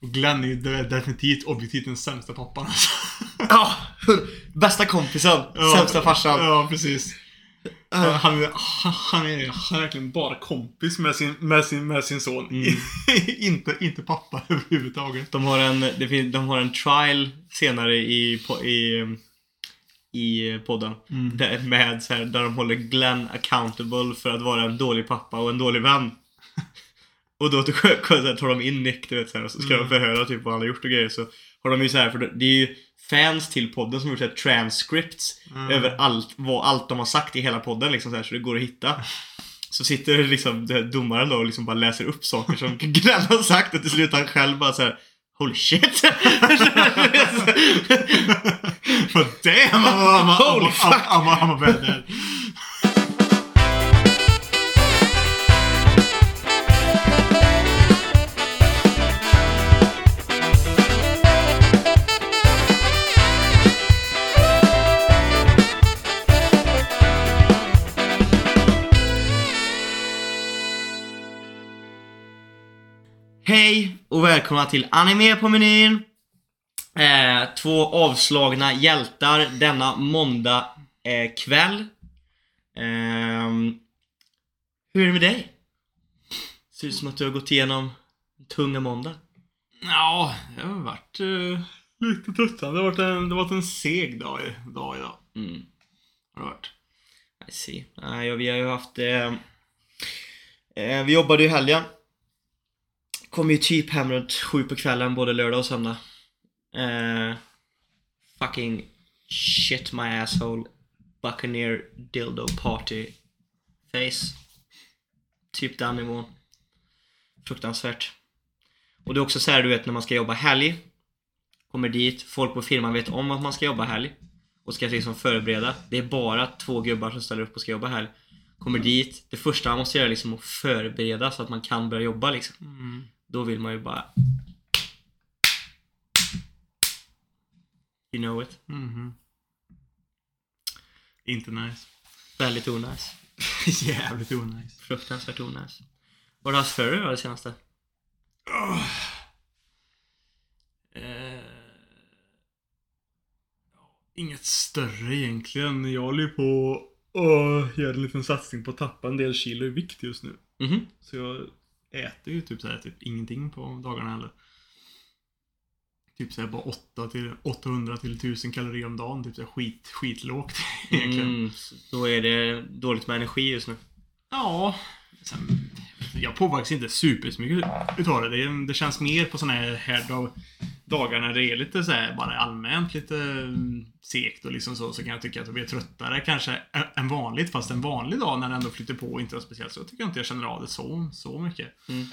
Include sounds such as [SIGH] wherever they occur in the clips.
Glenn är ju definitivt objektivt den sämsta pappan alltså. [LAUGHS] Ja! Bästa kompisen, sämsta farsan. Ja, precis. Han, han, är- han, är, han är verkligen bara kompis med sin, med sin, med sin son. Mm. [LAUGHS] inte, inte pappa [LAUGHS] överhuvudtaget. De har en, det fin, de har en trial senare i, i, i podden. Mm. Där, med, så här, där de håller Glenn accountable för att vara en dålig pappa och en dålig vän. Och då tar de in Nick, du vet, så här, och så ska Mm. de förhöra typ vad han har gjort och grejer. Så har de ju så här, för det är ju fans till podden som har gjort här, transcripts Mm. över allt, vad, allt de har sagt i hela podden liksom så, här, så det går att hitta. Så sitter liksom domaren då och liksom bara läser upp saker som Glenn har sagt och till slut han själv bara så här. Holy shit! But damn! I'm I'm I'm a, I'm a, I'm a bad dad. Hej och välkomna till Anime på menyn. Eh, två avslagna hjältar denna måndag eh, kväll. Ehm, hur är det med dig? Ser ut som att du har gått igenom en tunga måndag. Ja, det har varit uh, lite tröttande. Det har varit en, det har varit en seg dag, dag idag. Mm. Har det varit. I see. Nej, ja, vi har ju haft... Eh, eh, vi jobbade ju i helgen. Kom ju typ hem runt sju på kvällen både lördag och söndag. Uh, fucking shit my asshole Buccaneer dildo party face. Typ den nivån. Fruktansvärt. Och det är också så här du vet när man ska jobba helg. Kommer dit, folk på firman vet om att man ska jobba helg och ska liksom förbereda. Det är bara två gubbar som ställer upp och ska jobba helg Kommer dit, det första man måste göra är liksom att förbereda så att man kan börja jobba liksom. Mm. Då vill man ju bara... You know it. Mhm. Inte nice. Väldigt onajs. [LAUGHS] Jävligt onajs. Fruktansvärt onajs. Vad har du haft för dig då det senaste? Eh, inget större egentligen. Jag håller ju på att göra en liten satsning på att tappa en del kilo i vikt just nu. Mhm. Så jag äter ju typ, så här, typ ingenting på dagarna heller. Typ såhär bara 8 till 800 till 1000 kalorier om dagen. Typ såhär skit, skitlågt [LAUGHS] egentligen. Mm, då är det dåligt med energi just nu. Ja. Sen, jag påverkas inte supermycket utav det. det. Det känns mer på såna här, här dag, dagar när det är lite så här, bara allmänt lite mm, segt och liksom så, så kan jag tycka att jag blir tröttare kanske än vanligt. Fast en vanlig dag när det ändå flyter på och inte är speciellt så tycker jag inte jag känner av det så, så mycket. Mm.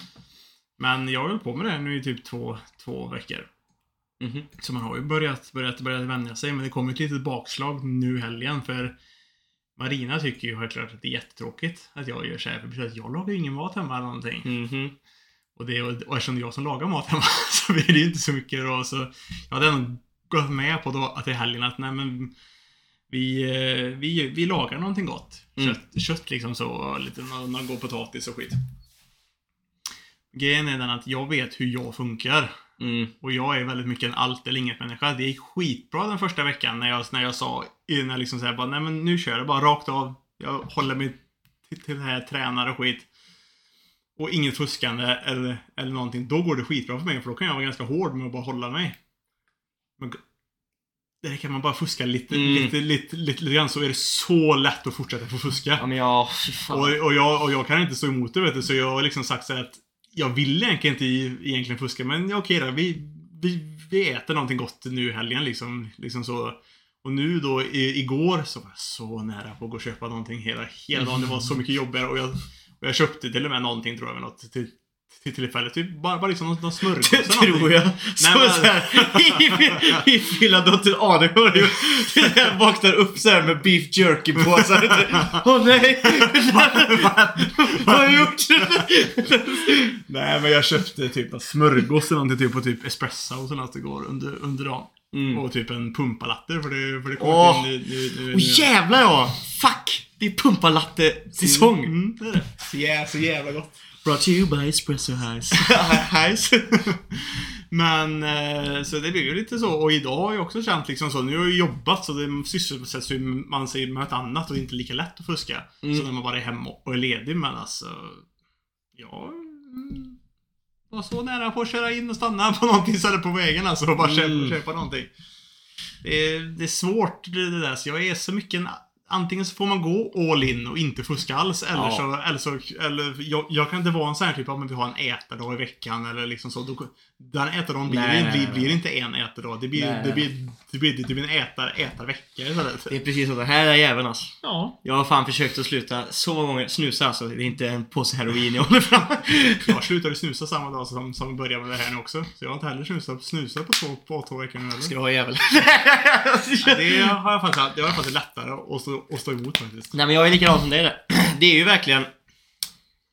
Men jag har hållit på med det nu i typ två, två veckor. Mhm. Så man har ju börjat, börjat, börjat vänja sig. Men det kommer ett litet bakslag nu helgen. För Marina tycker ju självklart att det är jättetråkigt att jag gör så här. För jag lagar ju ingen mat hemma eller någonting. Mhm. Och, det, och eftersom det är jag som lagar mat hemma [LAUGHS] så blir det ju inte så mycket då. Så jag hade ändå gått med på då att i helgen att nej men vi, eh, vi, vi lagar någonting gott. Mm. Kött, kött liksom så, lite någon, god potatis och skit. Grejen är den att jag vet hur jag funkar. Mm. Och jag är väldigt mycket en allt eller inget människa. Det gick skitbra den första veckan när jag, när jag sa, när jag liksom såhär bara, nej men nu kör jag bara rakt av. Jag håller mig till, till det här tränar och skit. Och inget fuskande eller, eller någonting. Då går det skitbra för mig för då kan jag vara ganska hård med att bara hålla mig. Men där kan man bara fuska lite, Mm. lite, lite, lite, lite grann så är det så lätt att fortsätta få fuska. Ja men ja. Och, och, jag, och jag kan inte stå emot det vet du, så jag har liksom sagt så att jag vill egentligen inte egentligen fuska, men ja, okej då. Vi, vi, vi äter någonting gott nu i helgen liksom. liksom så. Och nu då i, igår så var jag så nära på att gå och köpa någonting hela, hela dagen. Det var så mycket jobbigare och jag, jag köpte till och med någonting tror jag, något till, till tillfället. Typ bara, bara liksom någon, någon smörgås eller någonting. tror jag. Som men- såhär, [LAUGHS] i, i Fylla-dotter Ane hör du Den vaknar upp såhär med beef jerky på. [LAUGHS] Åh nej! [LAUGHS] Vad har jag gjort? Nej, men jag köpte typ någon smörgås eller någonting typ på typ espresso och sånt igår under, under dagen. Mm. Och typ en pumpalatte för det, för det kom Åh. in nu, nu, nu, Åh jävlar ja! Fuck! Det är pumpalatte-säsong. Mm, det. Så jävla, så jävla gott. Brought to you by Espresso Highs. [LAUGHS] Highs. Men, eh, så det blir ju lite så. Och idag har jag också känt liksom så. Nu har jag jobbat så det sysselsätts ju man sig med ett annat och det är inte lika lätt att fuska. Mm. Så när man bara är hemma och är ledig. Men alltså, ja. mm, Var så nära på att köra in och stanna på någonting istället på vägen alltså. Och bara Mm. köpa, köpa någonting. Det är, det är svårt det, det där. Så jag är så mycket en, Antingen så får man gå all in och inte fuska alls. Eller Ja. så, eller så, eller jag, jag kan inte vara en sån här typ av, men vi har en ätardag i veckan eller liksom så. Då, den ätardagen blir, Nej, blir, blir inte en ätardag. Det blir, Nej, det blir, det blir, det blir en ätar, ätarvecka istället. Det är precis så. Det här är jäveln alltså. Ja. Jag har fan försökt att sluta så många gånger. Snusa alltså. Det är inte en påse heroin jag håller fram. [LAUGHS] Jag slutade snusa samma dag som, som vi började med det här nu också. Så jag har inte heller snusat, snusat på två, på två veckor nu heller. Ska du ha jävel? Ja, det [LAUGHS] har jag faktiskt, det har jag faktiskt lättare att stå, att stå emot faktiskt. Nej men jag är likadan som dig där. Det är ju verkligen...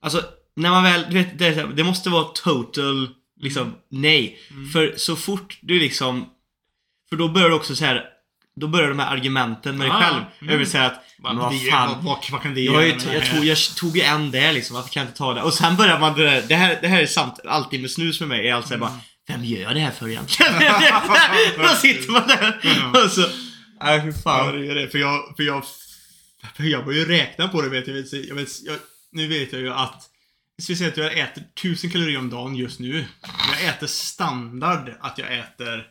Alltså, när man väl... Du vet, det, det måste vara total, liksom, nej. För så fort du liksom... För då börjar du också så här. Då börjar de här argumenten med dig Ah, själv. mm. Jag vill säga att... Men vad fan. vad, kan det Jag, ju, jag, tog, jag tog ju en där liksom, varför kan jag inte ta det? Och sen börjar man det där, det här, det här är sant, alltid med snus med mig, är alltså bara Vem gör jag det här för egentligen? [LAUGHS] Då sitter man där Ja. och så... Nej fy Ja, fan. det är det. För jag, för jag, för jag börjar ju räkna på det vet jag. Jag, vet, jag nu vet jag ju att vi säger att jag äter 1000 kalorier om dagen just nu. Jag äter standard att jag äter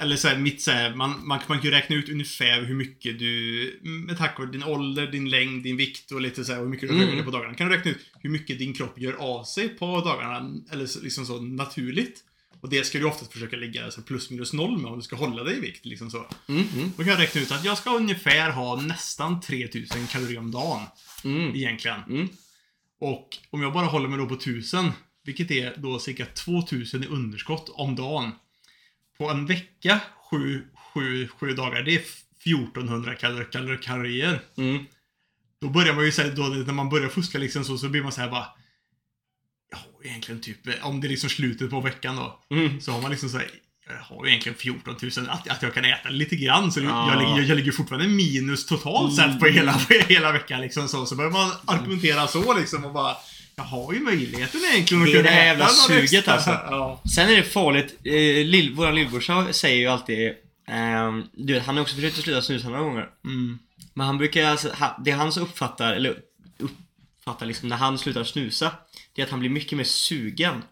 eller så här, mitt så här, man, man, man kan ju räkna ut ungefär hur mycket du, med tack vare din ålder, din längd, din vikt och lite så här, hur mycket du Mm. rör dig på dagarna. Kan du räkna ut hur mycket din kropp gör av sig på dagarna, eller så, liksom så naturligt. Och det ska du oftast försöka ligga så plus minus noll med om du ska hålla dig i vikt. Liksom så. Mm, mm, Då kan jag räkna ut att jag ska ungefär ha nästan 3000 kalorier om dagen. mm, Egentligen. mm. Och om jag bara håller mig då på 1000, vilket är då cirka 2000 i underskott om dagen. På en vecka, 7, 7, 7 dagar, det är 1400 kalor, kalor, kalorier. Mm. Då börjar man ju säga, då när man börjar fuska liksom så, så blir man så här bara ju egentligen typ, om det är liksom slutet på veckan då. Mm. Så har man liksom så här, jag har ju egentligen 14 000, att, att jag kan äta lite grann. Så Ja. jag, ligger, jag ligger fortfarande minus totalt sett på hela, på hela veckan. Liksom så. så börjar man argumentera så liksom och bara Jag har ju möjligheten egentligen att Det är kunna det här äta jävla suget, extra. alltså. Ja. Sen är det farligt, eh, lill, våran lillbrorsa säger ju alltid ehm, du vet, han har också försökt att sluta snusa några gånger. Mm. Men han brukar alltså, ha- det han så uppfattar, eller uppfattar liksom när han slutar snusa, det är att han blir mycket mer sugen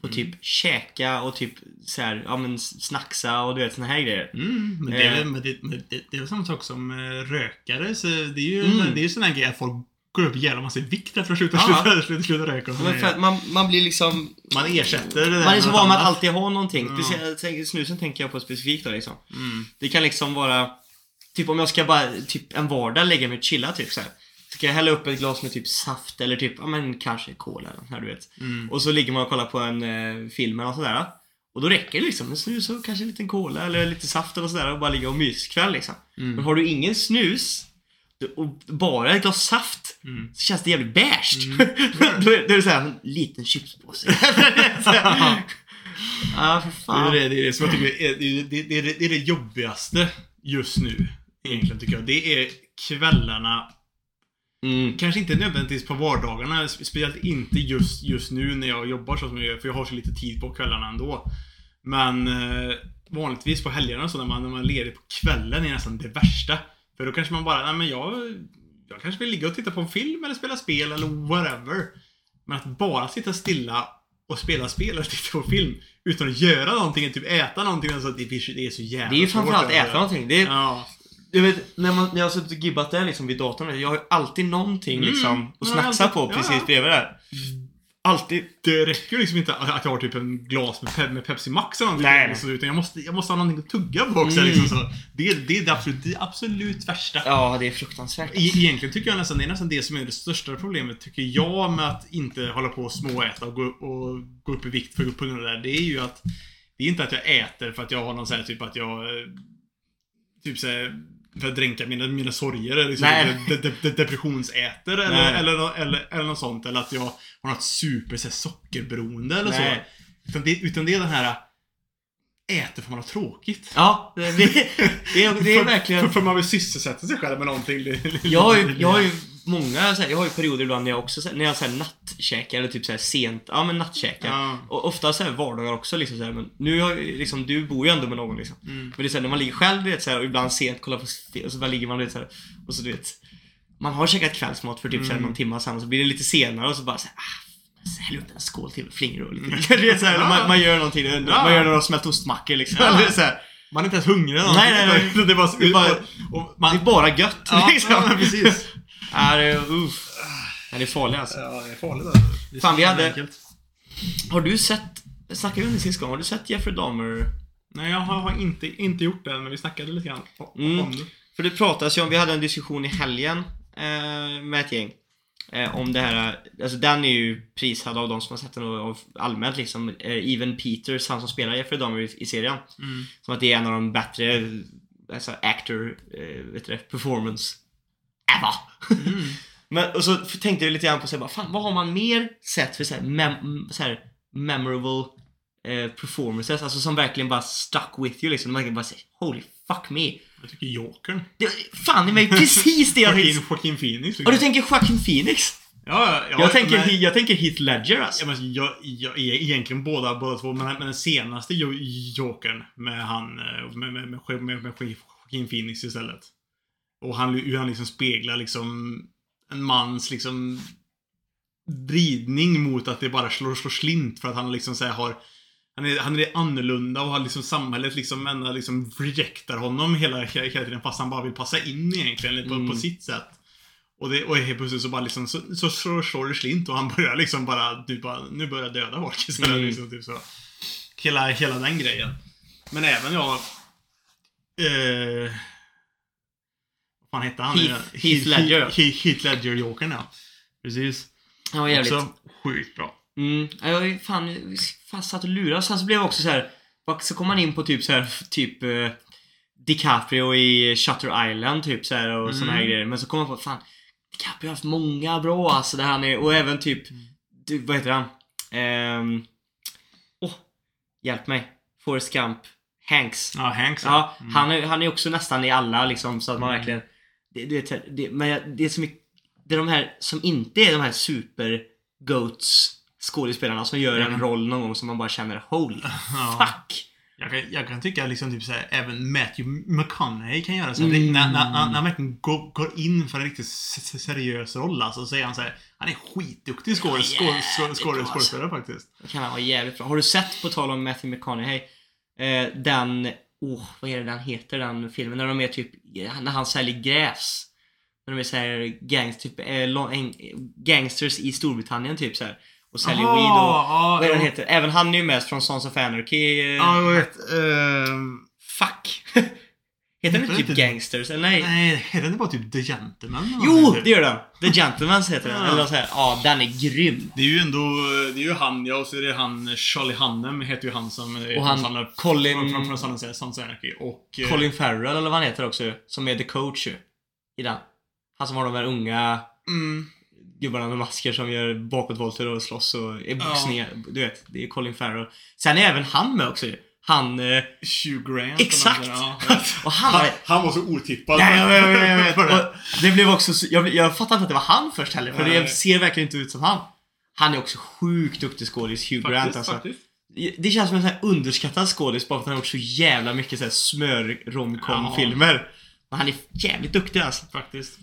på typ käka och typ så här, ja men snacksa och du vet såna här grejer. Mm, men det är, Eh. väl- men det, men det, det är samma sak som eh, rökare. Så det är ju Mm. det är sån här grej att folk går upp jävla massa i vikt efter att sluta, Ja. sluta, sluta, sluta röka. Och Men för att man, man blir liksom, man ersätter det där man är så van med att alltid ha någonting. Ja. Speciellt, snusen tänker jag på specifikt då liksom. Mm. Det kan liksom vara Typ om jag ska bara, typ en vardag lägga mig och chilla typ så här. Så kan jag hälla upp ett glas med typ saft eller typ, ja men kanske cola eller här, du vet. Mm. Och så ligger man och kollar på en eh, film eller sådär. Och då räcker det liksom en snus och kanske en liten cola eller lite saft eller sådär och bara ligga och myskväll liksom. Mm. Men har du ingen snus och bara ett glas saft Mm. så känns det jävligt beige. [LAUGHS] då, är, då är det såhär, en liten chipspåse. [LAUGHS] [LAUGHS] Ja, för Det är fan. det, det, är det som jag tycker är, det, är- det, det, är det, det är det jobbigaste just nu. Egentligen tycker jag. Det är kvällarna. Mm. Kanske inte nödvändigtvis på vardagarna. spe- Speciellt inte just, just nu när jag jobbar så som jag gör. För jag har så lite tid på kvällarna ändå. Men eh, vanligtvis på helgerna så när man, när man är ledig på kvällen är nästan det värsta. För då kanske man bara, nej men jag, jag kanske vill ligga och titta på en film eller spela spel eller whatever. Men att bara sitta stilla och spela spel eller titta på film utan att göra någonting, typ äta någonting, alltså, det, blir, det är så jävla Det är ju framförallt att äta någonting. Det är, Ja. Du vet, när, man, när jag har suttit och gibbat där liksom vid datorn, jag har ju alltid någonting Mm. liksom att snacksa på Ja, precis ja. bredvid där. Alltid. Det räcker liksom inte att jag har typ en glas med, Pe- med Pepsi Max eller någonting. Nej. Liksom, utan jag måste, jag måste ha någonting att tugga på också. Mm. Liksom, så. Det, det är det absolut, det absolut värsta. Ja, det är fruktansvärt. E- Egentligen tycker jag nästan det är nästan det som är det största problemet, tycker jag, med att inte hålla på och småäta och gå, och gå upp i vikt för på grund av det där. Det är ju att det är inte att jag äter för att jag har någon sån här typ att jag eh, typ såhär för att dränka mina, mina sorger eller liksom de, de, de, depressionsäter eller, eller, nå- eller, eller något sånt. Eller att jag har något super så här, sockerberoende eller Nej. så. Utan det, utan det är den här äter för man har tråkigt. Ja, det, det, det, är, det [LAUGHS] är för, verkligen... För, för man vill sysselsätta sig själv med någonting. Jag har ju, jag har ju många, så här, jag har ju perioder ibland när jag också, här, när jag så här, nattkäkar eller typ så här, sent, ja men nattkäkar. Ja. Och ofta så här, vardagar också liksom så här, men nu har liksom, du bor ju ändå med någon liksom. Mm. Men det är så här, när man ligger själv du vet så här, och ibland sent kollar på och så bara ligger man du vet så här, och så du vet Man har käkat kvällsmat för typ Mm. någon timme sen och så blir det lite senare och så bara så här, ah, häll upp en skål till. [LAUGHS] Du vet, så här, Ja. man, man gör någonting, Ja. man gör några smält ostmackor liksom. Ja. Så här, Man är inte ens hungrig eller Nej, nej, nej. [LAUGHS] Det är bara... Det är bara- och, och det man, är bara gött ja, liksom. ja, precis. [LAUGHS] Ja, det uff. Ja, det är farligt alltså. Ja, det är farligt alltså. Det är Fan, vi hade- enkelt. Har du sett, snackade vi om det sist gång, har du sett Jeffrey Dahmer? Nej, jag har, inte, inte gjort det, men vi snackade lite grann om Mm. om det. För det pratas ju om, vi hade en diskussion i helgen eh, med ett gäng. Eh, om det här, alltså den är ju prisad av de som har sett den och av allmänt liksom. Eh, Even Peters, han som spelar Jeffrey Dahmer i, i serien. Mm. Som att det är en av de bättre, alltså actor, eh, vet du det, performance ever. Mm. Men, och så tänkte jag lite grann på så här, bara, fan, vad har man mer sett för så här, mem så här memorable eh, performances? Alltså som verkligen bara stuck with you liksom. Man kan bara säga holy fuck me. Jag tycker Jokern. Det, fan i mig precis det jag [LAUGHS] tänkte. Joaquin Phoenix. liksom. Och du tänker Joaquin Phoenix? Ja, ja, ja, jag, tänker, men, jag tänker Heath Ledger alltså. ja, men jag, jag, är egentligen båda, båda två, men, men den senaste Jo- Jokern med han, eh, med, med, med, med, med Joaquin Phoenix istället. Och han, hur han liksom speglar liksom en mans liksom vridning mot att det bara slår, slår slint för att han liksom så har han är, han är annorlunda och har liksom samhället liksom ända liksom rejectar honom hela, hela, hela tiden fast han bara vill passa in egentligen lite på, Mm. på sitt sätt. Och, det, och helt plötsligt så bara liksom så, så, så slår det slint och han [LAUGHS] börjar liksom bara, typ bara nu börjar jag döda folk istället Mm. liksom, typ så. Hela, hela den grejen. Men även jag eh, fan hette han? Heath- Heath Ledger. Heath, Heath Ledger Jokern ja. Precis. Han var jävligt. Också sjukt bra. Mm, jag var fan, fan satt och lurade. Sen så blev jag också så här. Så kom man in på typ så här, typ eh, DiCaprio i Shutter Island typ så här och Mm. såna här grejer. Men så kom man på, fan DiCaprio har haft många bra alltså. Där han är, och även typ, Mm. du, vad heter han? Ehm, Åh, hjälp mig. Forrest Gump. Hanks. Ja, Hanks Ja, Mm. han, är, han är också nästan i alla liksom så att man Mm. verkligen det, du vet, det, men det är så mycket Det är de här som inte är de här super goats skådespelarna som gör en Mm. roll någon gång som man bara känner holy [LAUGHS] fuck! Jag kan, jag kan tycka liksom typ såhär, även Matthew McConaughey kan göra så Mm. när, när, när, när han verkligen går, går in för en riktigt seriös roll alltså, så är han såhär, han är skitduktig alltså. skådespelare faktiskt. Det kan han vara jävligt bra. Har du sett, på tal om Matthew McConaughey, eh, den, åh, vad är det den heter den filmen? När de är typ, när han säljer gräs. När de är såhär gangs, typ, en, gangsters i Storbritannien typ så här Och säljer Aha, weed och, ja, vad är den heter? Även han är ju med från Sons of Anarchy. eh, Ja, jag vet. ehm, Fuck! [LAUGHS] Heter den typ inte- Gangsters? Eller nej? nej, heter den bara typ The Gentleman? Jo! Det gör den! The Gentlemans heter den. Ja. Eller så här, ja den är grym. Det är ju ändå, det är ju han ja, och så är det han Charlie Hunnam heter ju han som Och han från, Colin- från, från, Sons Anarchy. Och... eh, Colin Farrell eller vad han heter också Som är the coach ju. I den. Han som har de här unga Mm, gubbarna med masker som gör bakåtvolter och slåss och är Ja. boxningar. Du vet, det är Colin Farrell. Sen är även han med också ju. Han... Eh, Hugh Grant. exakt! Ja. [LAUGHS] och han Han, han var så otippad. Nej, jag vet, jag vet, jag vet. [LAUGHS] Det. Och det blev också så, jag, jag fattade inte att det var han först heller, för det Nej. ser verkligen inte ut som han. Han är också sjukt duktig skådis, Hugh Grant Faktiskt, alltså. faktiskt. Det känns som en sån här underskattad skådis bara för att han har gjort så jävla mycket så här smör romcom filmer Men han är jävligt duktig alltså. Faktiskt.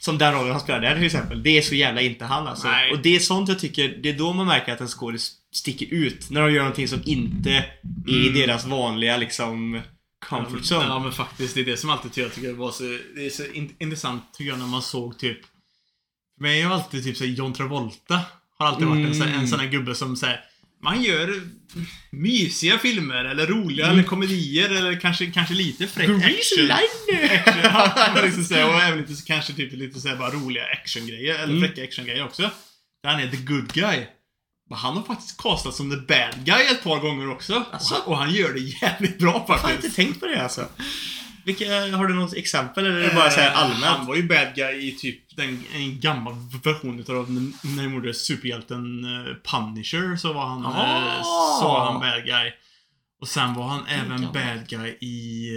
Som den rollen han spelar där till exempel. Det är så jävla inte han alltså. Nej. Och det är sånt jag tycker, det är då man märker att en skådis sticker ut. När de gör någonting som inte är Mm. deras vanliga liksom comfort zone. Ja men faktiskt, det är det som alltid jag tycker var så, det är så in, intressant tycker jag när man såg typ För mig har alltid typ såhär John Travolta Har alltid varit en, Mm. en sån här gubbe som säger Man gör mysiga filmer eller roliga Mm. eller komedier eller kanske, kanske lite fräck action. Ja, liksom såhär, och även lite, så- kanske typ lite såhär bara roliga actiongrejer eller Mm. fräcka actiongrejer också. Där han är the good guy. Men han har faktiskt castat som the bad guy ett par gånger också. Asså? Och, han, han gör det jävligt bra Jag har faktiskt. inte tänkt på det alltså. Vilka, har du något exempel eller är det bara så här Eh, Han allmänt? var ju bad guy i typ den, en gammal version utav när de gjorde superhjälten eh, Punisher så var han, eh, så var han bad guy. Och sen var han även bad guy i...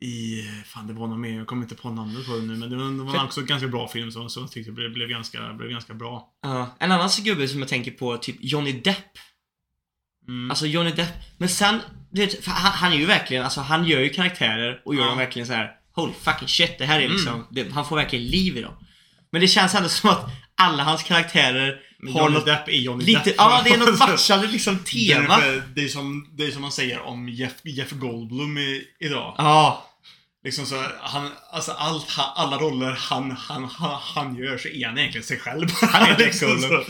I... Fan, det var något mer. Jag kommer inte på namnet på det nu. Men det var, det var också en ganska bra film som, som jag tyckte blev, blev, ganska, blev ganska bra. Ja. en annan gubbe som jag tänker på, typ Johnny Depp. Mm. Alltså Johnny Depp. Men sen, du vet, han, han är ju verkligen, alltså han gör ju karaktärer och gör Ja. dem verkligen så här. Holy fucking shit, det här är Mm. liksom, det, han får verkligen liv i dem. Men det känns ändå som att alla hans karaktärer Men har Johnny något Depp är Johnny lite, Depp. ja det är något [LAUGHS] matchande liksom tema. Det är, det är som, det är som man säger om Jeff, Jeff Goldblum i, idag. Ja, Liksom så, han, alltså allt, alla roller han, han, han, han gör så är han egentligen sig själv. Han är [LAUGHS] liksom, så,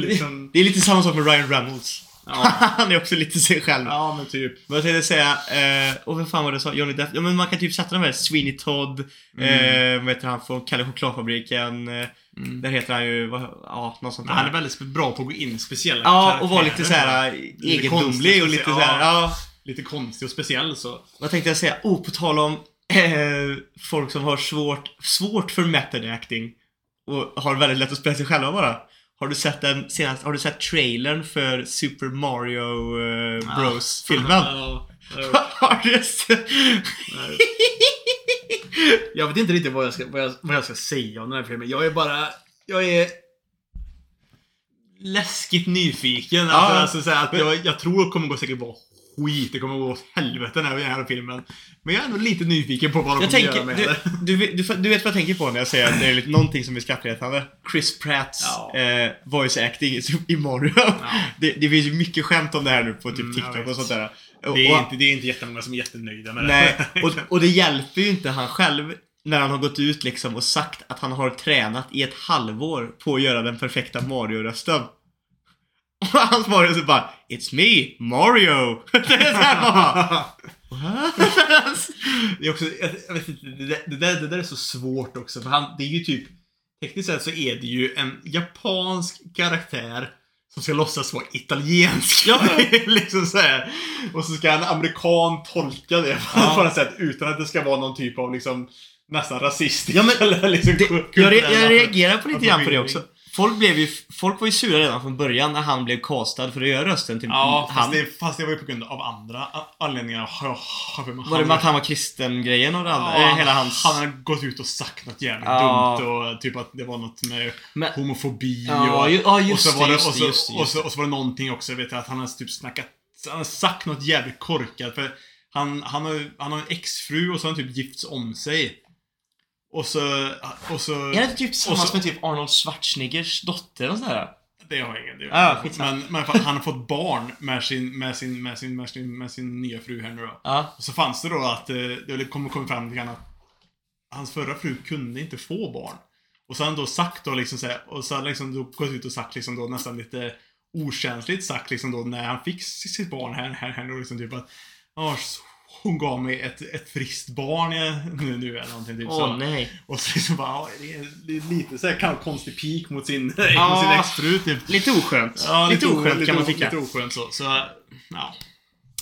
liksom, det är lite samma sak med Ryan Reynolds. ja, [LAUGHS] han är också lite sig själv. ja, men typ. Men jag tänkte säga, eh, och vem fan var det som Johnny Depp? Ja men man kan typ sätta de här Sweeney Todd, eh, vad heter han från Kalle Chokladfabriken, eh, Mm. där heter han ju, ja något sånt där. han är väldigt bra på att gå in i speciella Ja, och vara lite såhär Lite egendomlig och lite ja. såhär, ja. Lite konstig och speciell så. Vad tänkte jag säga? Oh, på tal om eh, folk som har svårt, svårt för method acting och har väldigt lätt att spela sig själva bara. Har du sett den senast, har du sett trailern för Super Mario eh, Bros-filmen? [LAUGHS] Ja, ja. [LAUGHS] har du sett? [LAUGHS] Jag vet inte riktigt vad jag ska, vad jag, vad jag ska säga om den här filmen. Jag är bara... Jag är... Läskigt nyfiken. Ja. Alltså, alltså så att jag, jag tror det kommer gå säkert vara skit. Det kommer gå åt helvete den här, den här filmen. Men jag är ändå lite nyfiken på vad de Jag kommer tänker, göra med du, det. du, vet- du, du vet vad jag tänker på när jag säger att det är lite, någonting som är skrattretande? Chris Pratts Ja. eh, voice acting i- [LAUGHS] Mario. Det, det finns ju mycket skämt om det här nu på typ Mm, TikTok vet. och sånt där. Och, Det är, inte, det är inte jättemånga som är jättenöjda med nej, det. [LAUGHS] och, och det hjälper ju inte han själv när han har gått ut liksom och sagt att han har tränat i ett halvår på att göra den perfekta Mario-rösten. [LAUGHS] Hans Mario så bara It's me, Mario! [LAUGHS] det är så här, man bara, "What?" Det är också, jag, vet inte, det, där- det, där, det där är så svårt också. För han, det är ju typ, tekniskt sett så är det ju en japansk karaktär som ska låtsas vara italiensk. Ja. [LAUGHS] liksom så här. Och så ska en amerikan tolka det Ja. på något sätt utan att det ska vara någon typ av liksom nästan rasistisk Ja, men eller liksom Det, jag, re, jag reagerar på lite grann på det också. Folk blev ju, folk var ju sura redan från början när han blev castad för att göra rösten till Ja, han. fast det, fast det var ju på grund av andra anledningar. Var det med att han var kristen-grejen och det andra? Ja, eh, hela hans... Han hade gått ut och sagt något jävligt Ja. dumt och typ att det var något med Men- homofobi Ja, och, ja, just och så var det, just och det, så, just det, och just så, och så var det någonting också, vet jag, att han hade typ snackat, han hade sagt något jävligt korkat för han, han har han har en exfru och så har han typ gifts om sig. Och så, och så... Är det inte typ tillsammans så- med typ Arnold Schwarzeneggers dotter och sådär? Det har jag ingen idé Ah, men, men han har fått barn med sin, med sin, med sin, med sin, med sin nya fru här nu då. Ja. Och så fanns det då att eh, det kom, kom fram till att hans förra fru kunde inte få barn. Och så har han då sagt då liksom så här, och så har han liksom då gått ut och sagt liksom då nästan lite okänsligt sagt liksom då när han fick sitt barn här, här, här då liksom typ att ja, hon gav mig ett, ett friskt barn nu, nu eller någonting typ Åh så. nej. Och så liksom bara, det är, lite så här kan- konstig pik mot sin, [LAUGHS] Ja. mot sin exfru typ. Lite oskönt. Ja, lite, oskönt lite kan man tycka. Lite oskönt så. Så, ja.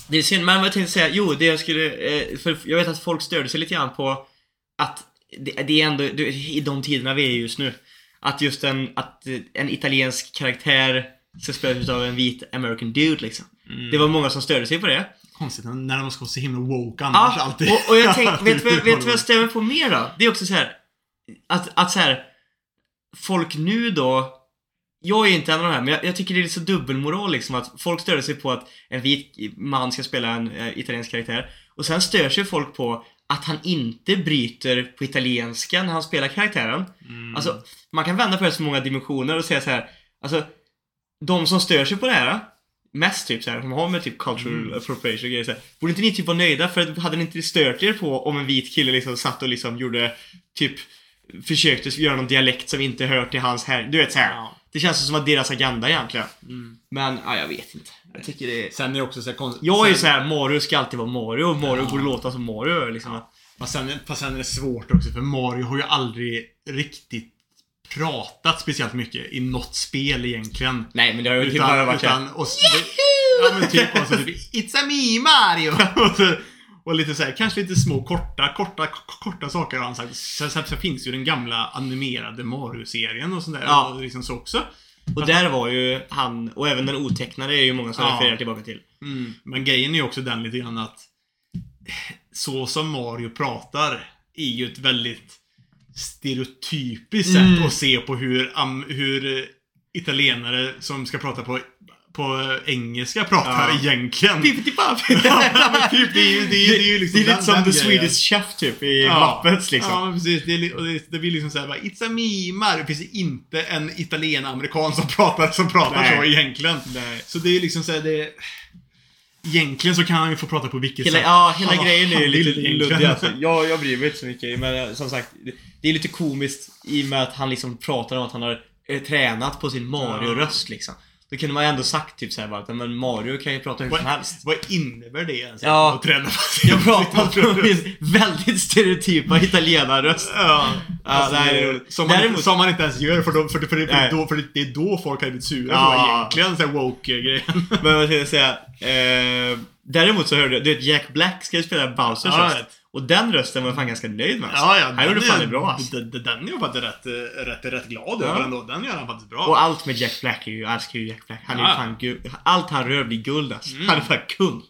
Det är synd, men vad jag tänkte säga, jo det jag skulle, eh, för jag vet att folk störde sig lite grann på att det, det är ändå, i de tiderna vi är just nu, att just en, att eh, en italiensk karaktär ska spelas av en vit American dude liksom. Mm. Det var många som störde sig på det. Konstigt när de ska vara så himla woke annars Ja, alltid. och, och jag tänkte, [LAUGHS] vet du vad- jag stämmer på mer då? Det är också så här att, att så här folk nu då jag är inte en av de här, men jag, jag tycker det är lite så dubbelmoral liksom att folk stör sig på att en vit man ska spela en eh, italiensk karaktär och sen stör sig folk på att han inte bryter på italienska när han spelar karaktären. Mm. Alltså, man kan vända på det så många dimensioner och säga så här. Alltså, de som stör sig på det här, mest typ så här, som har med typ cultural Mm. appropriation och grejer så här, Borde inte ni typ vara nöjda? För att hade ni inte stört er på om en vit kille liksom satt och liksom gjorde typ Försökte göra någon dialekt som inte hör till hans här. Du vet så här. Ja. Det känns som att deras agenda egentligen. Mm. Men, ja, jag vet inte. Jag tycker det är... Sen är det också så här konstigt. Jag är ju sen- så här, Mario ska alltid vara Mario och Mario Ja. borde låta som Mario liksom. Fast sen, fast sen är det svårt också för Mario har ju aldrig riktigt pratat speciellt mycket i något spel egentligen. Nej, men det har ju typ bara varit utan, och, Ja men typ, och så typ It's a me Mario! [LAUGHS] och, så, och lite så här, kanske lite små korta, korta, korta saker har han sagt. Sen, sen, sen finns ju den gamla animerade Mario-serien och sånt där. Ja. Och liksom så också. Och där var ju han, och även den otecknade är ju många som Ja. refererar tillbaka till. Mm. Men grejen är ju också den lite grann att så som Mario pratar är ju ett väldigt stereotypiskt sätt Mm. att se på hur, am, hur italienare som ska prata på, på engelska pratar Ja. egentligen. Pippity-papp! [LAUGHS] Ja, men typ, det är ju, det är, det är ju liksom det är lite den- som The. Swedish Chef typ i Ja. Muppets liksom. Ja, men precis. Det, är, och det, det blir liksom såhär bara It's a me, Mario. Det finns inte en italienamerikan som pratar, som pratar Nej. så egentligen. Nej. Så det är liksom såhär, det... Egentligen så kan han ju få prata på vilket Hela, sätt ja, hela han- grejen är ju lite luddig alltså. jag, jag bryr mig inte så mycket men eh, som sagt det- Det är lite komiskt i och med att han liksom pratar om att han har eh, tränat på sin Mario-röst liksom Då kunde man ju ändå sagt typ såhär bara att men Mario kan ju prata hur som helst vad innebär det ens? Ja. Att träna på Jag pratar på [LAUGHS] min väldigt stereotypa italienarröst Ja. Alltså, nej, som, man, däremot- som man inte ens gör för, då, för, för, för, för, då, för det är då folk har blivit sura Ja. egentligen. Så här woke-grejen. [LAUGHS] Men vad ska jag säga? Eh, däremot så hörde jag, du vet Jack Black ska ju spela Bowsers Ja, röst. Och den rösten var jag fan ganska nöjd med alltså. Ja, ja. Han gjorde fan det bra alltså. Den, den, den är jag faktiskt rätt, rätt, rätt glad Ja. över ändå. Den gör han faktiskt bra. Och allt med Jack Black är ju, jag älskar ju Jack Black. Han är Ja. fan guld. Allt han rör blir guld alltså. Mm. Han är fan kung.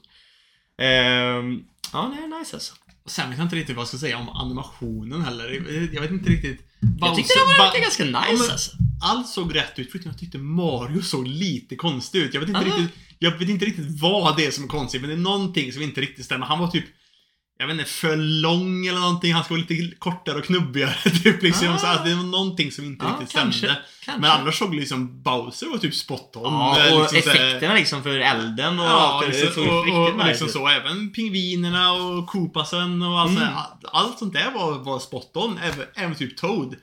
Ehm, ja, det är nice alltså. Och sen vet jag inte riktigt vad jag ska säga om animationen heller. Jag vet inte riktigt. Jag tyckte Bowser- det var ganska nice Ja, alltså. Allt såg rätt ut förutom jag tyckte Mario såg lite konstig ut. Jag vet inte, Aha. riktigt, jag vet inte riktigt vad det är som är konstigt, men det är någonting som inte riktigt stämmer. Han var typ, jag vet inte, för lång eller någonting. Han ska vara lite kortare och knubbigare. [LAUGHS] Typ liksom. Ah. Så att det var någonting som inte Ja, riktigt kanske. stämde. kanske. Men annars såg liksom Bowser var typ spot on. Ja, Eh, och liksom effekterna liksom för elden och Ja, allt det. Såg och, och, riktigt och nice liksom så. Även pingvinerna och Koopasen och allt, Mm. mm. allt sånt där var, var spot on. Även, även typ Toad.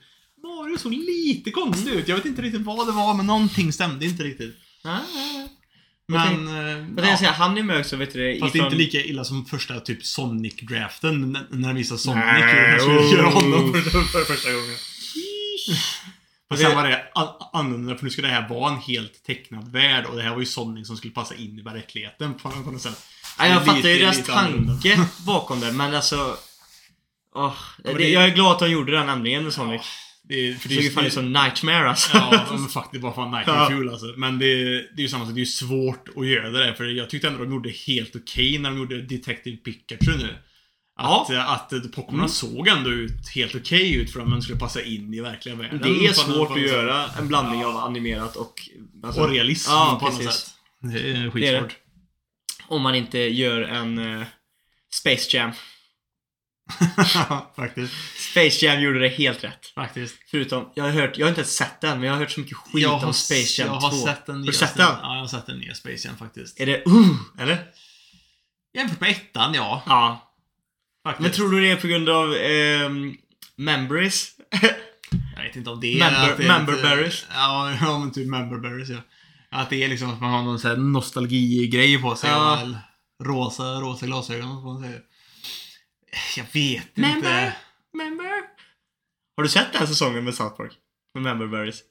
Mario såg lite konstig ut. Jag vet inte riktigt vad det var, men någonting stämde inte riktigt. Ja, ja, ja. Men... eh, Jag tänkte ja. säga, han är med också vet du Fast det är ifrån- inte lika illa som första typ Sonic-draften när- när de visade Sonic Nej, hur skulle oh. göra honom för, för första gången. Det- sen var det an- annorlunda för nu skulle det här vara en helt tecknad värld och det här var ju Sonic som skulle passa in i verkligheten på, på något sätt. Ja, jag fattar ju deras annorlunda. tanke bakom det, men alltså... men det, det- jag är glad att de gjorde den ändringen med Sonic. Det, är- för Det ju fan ut som Nightmare alltså. Ja, men faktiskt bara fan Nike Ja. Fuel alltså. Men det, det är ju samma sak, det är ju svårt att göra det där. För jag tyckte ändå de gjorde helt okej när de gjorde Detective Pikachu nu. Att, att, att Pokémon Mm. såg ändå ut helt okej ut för att man skulle passa in i verkliga världen. Det är något- svårt att något göra en blandning av animerat och... alltså- Och realism Ja, på något precis. sätt. Det är Det är skitsvårt. Om man inte gör en eh, Space Jam. [LAUGHS] faktiskt. Space Jam gjorde det helt rätt. Faktiskt. Förutom, jag har hört, jag har inte ens sett den, men jag har hört så mycket skit jag om Space Jam jag 2. har sett den Har du sett den? Ja, jag har sett den nya Space Jam faktiskt. Är det uh, eller? Jämfört med ettan, ja. Ja. Faktiskt. Men tror du det är på grund av ehm, memories? [LAUGHS] Jag vet inte om det Member- att det är member lite- berries. Ja, ja, men typ member berries, ja. Att det är liksom att man har någon sån här nostalgi-grej på sig. Ja. Rosa, rosa glasögon, får man säga. Jag vet Member? inte. Member? Har du sett den här säsongen med South Park? Med Member Berries?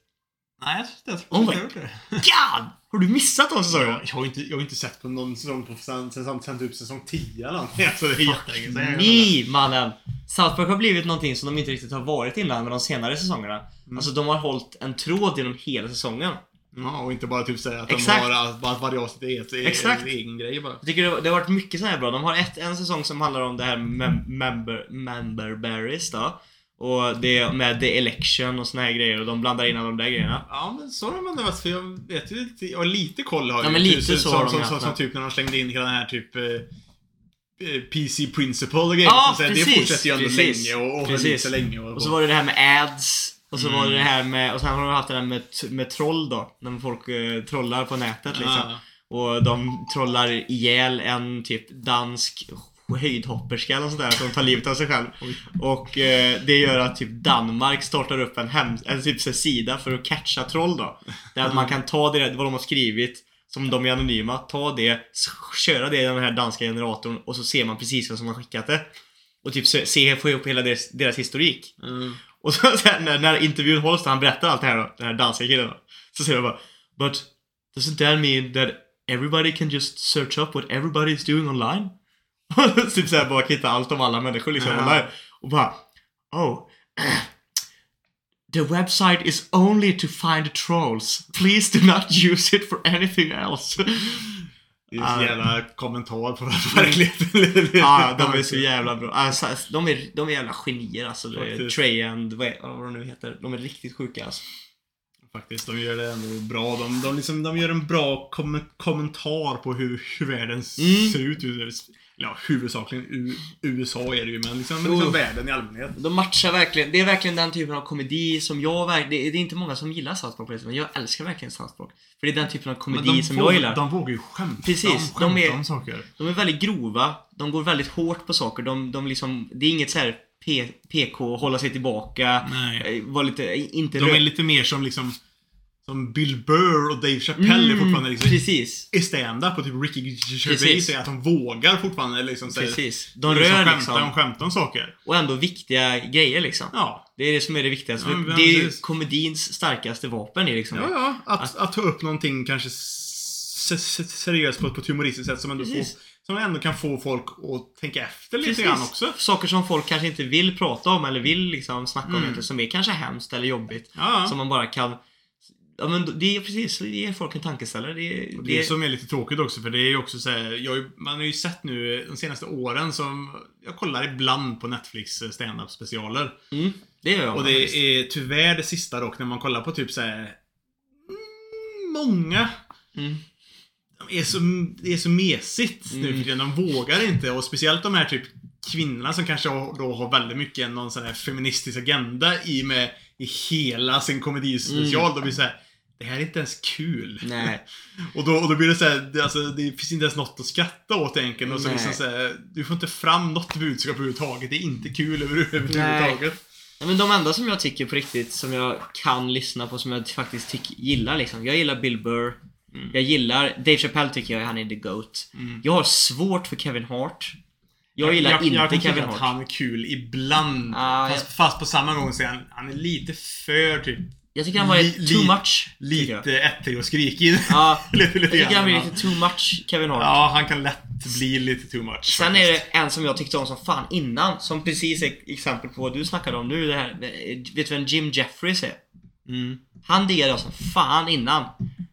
Nej, jag, Oh tror inte jag har gjort det. God! Har du missat de säsongerna? Jag, jag, har inte, jag har inte sett på någon säsong på sen, sen, sen typ säsong 10 eller någonting. Alltså, det är jättelänge sedan. Nej, mannen! South Park har blivit någonting som de inte riktigt har varit innan med de senare säsongerna. Mm. Alltså de har hållit en tråd genom hela säsongen. Ja, och inte bara typ säga att Exakt. de har bara att varje avsnitt är Exakt. en egen grej bara. Jag tycker det, det har varit mycket så här bra. De har ett, en säsong som handlar om det här mem, member, member berries då. Och det med the election och såna här grejer och de blandar in alla de där grejerna. Ja, men så har de ändå varit, för jag vet ju lite, jag har lite koll har Ja, jag men ju. lite Typ så som, har de som, som, som typ när de slängde in hela den här typ eh, eh, PC Principle och grejer. Ja, så, så, precis, det fortsätter ju ändå precis, länge och, och precis. länge. Och, Och så var det det här med ads. Och så var Mm. det det här med, och sen har de haft det här med, med troll då. När folk eh, trollar på nätet liksom. Ja. Och de trollar ihjäl en typ dansk höjdhopperska eller sådär, som tar livet av sig själv. Och eh, det gör att typ Danmark startar upp en, hem, en typ så sida för att catcha troll då. Där att man kan ta det, vad de har skrivit, som de är anonyma, ta det, köra det i den här danska generatorn och så ser man precis vem som har skickat det. Och typ se, se få ihop hela deras, deras historik. Mm. Och så [LAUGHS] sen när, när intervjun hålls och han berättar allt det här då, den här danska killen då, Så säger han bara But doesn't that mean that everybody can just search up what everybody is doing online? [LAUGHS] typ såhär bara hitta allt om alla människor liksom Ja. online. Och bara Oh [CLEARS THROAT] The website is only to find trolls. Please do not [LAUGHS] use it for anything else. Det är så jävla kommentar på [LAUGHS] verkligheten. Ja, de är så [LAUGHS] jävla bra. Alltså, de, är, de är jävla genier alltså. Trey and vad, är, vad de nu heter. De är riktigt sjuka alltså. Faktiskt, de gör det ändå bra. De, de, liksom, de gör en bra kom kommentar på hur, hur världen Mm. ser ut. Ja, huvudsakligen U USA är det ju, men liksom, Jo. liksom världen i allmänhet. De matchar verkligen. Det är verkligen den typen av komedi som jag verkligen... Det är det är inte många som gillar South men jag älskar verkligen South. För det är den typen av komedi Men som vågar- jag gillar. De vågar ju skämta, Precis, om, de är- om saker. De är väldigt grova, de går väldigt hårt på saker, de, de liksom, det är inget så här P, PK, hålla sig tillbaka, Nej. eh, vara lite, inte De är lite mer som liksom som Bill Burr och Dave Chappelle är fortfarande liksom Precis, i stand-up och typ Ricky Gervais är att de vågar fortfarande liksom här- precis. De liksom rör liksom, om skämta om saker. och ändå viktiga grejer liksom. Ja. Det är det som är det viktigaste. Ja, det är ju komedins starkaste vapen är liksom. Ja, ja. Att, att ta upp någonting kanske seriöst på, på ett humoristiskt sätt som ändå, får, som ändå kan få folk att tänka efter lite Precis. grann också. Saker som folk kanske inte vill prata om eller vill liksom snacka om Mm. egentligen, som är kanske hemskt eller jobbigt. Ja, ja. Som man bara kan Ja men det är precis, det ger folk en tankeställare. Det, det, det är- som är lite tråkigt också för det är ju också så här, jag, man har ju sett nu de senaste åren som Jag kollar ibland på Netflix eh, stand-up specialer. mm, det gör jag. Och det är tyvärr det sista dock när man kollar på typ så här. mm, Många Mm. de är så, det är så mesigt nu Mm. för tiden. De vågar inte och speciellt de här typ kvinnorna som kanske då har väldigt mycket någon sån här feministisk agenda i med i hela sin komedispecial. Mm. Då blir det så här. Det här är inte ens kul. Nej. [LAUGHS] Och då, och då blir det så här, det, alltså, det finns inte ens något att skratta åt egentligen. Och så Nej. liksom så här, du får inte fram något budskap överhuvudtaget. Det är inte kul över- överhuvudtaget. Ja, men de enda som jag tycker på riktigt, som jag kan lyssna på, som jag faktiskt tycker, gillar liksom. Jag gillar Bill Burr. Mm. Jag gillar, Dave Chappelle tycker jag, han är the GOAT. Mm. Jag har svårt för Kevin Hart. Jag gillar jag, inte jag Kevin Hart. att han är kul ibland. Ah, fast, fast på samma gång så är han, han är lite för typ Jag tycker han var Li- too much. lite ettrig och skrikig. Ja, lite, [LAUGHS] lite jag tycker han blir lite too much, Kevin Hart. Ja, han kan lätt bli lite too much. Sen faktiskt. är det en som jag tyckte om som fan innan, som precis är exempel på vad du snackade om nu. Det här, vet du vem Jim Jeffries är? Mm. Han diggade jag som fan innan.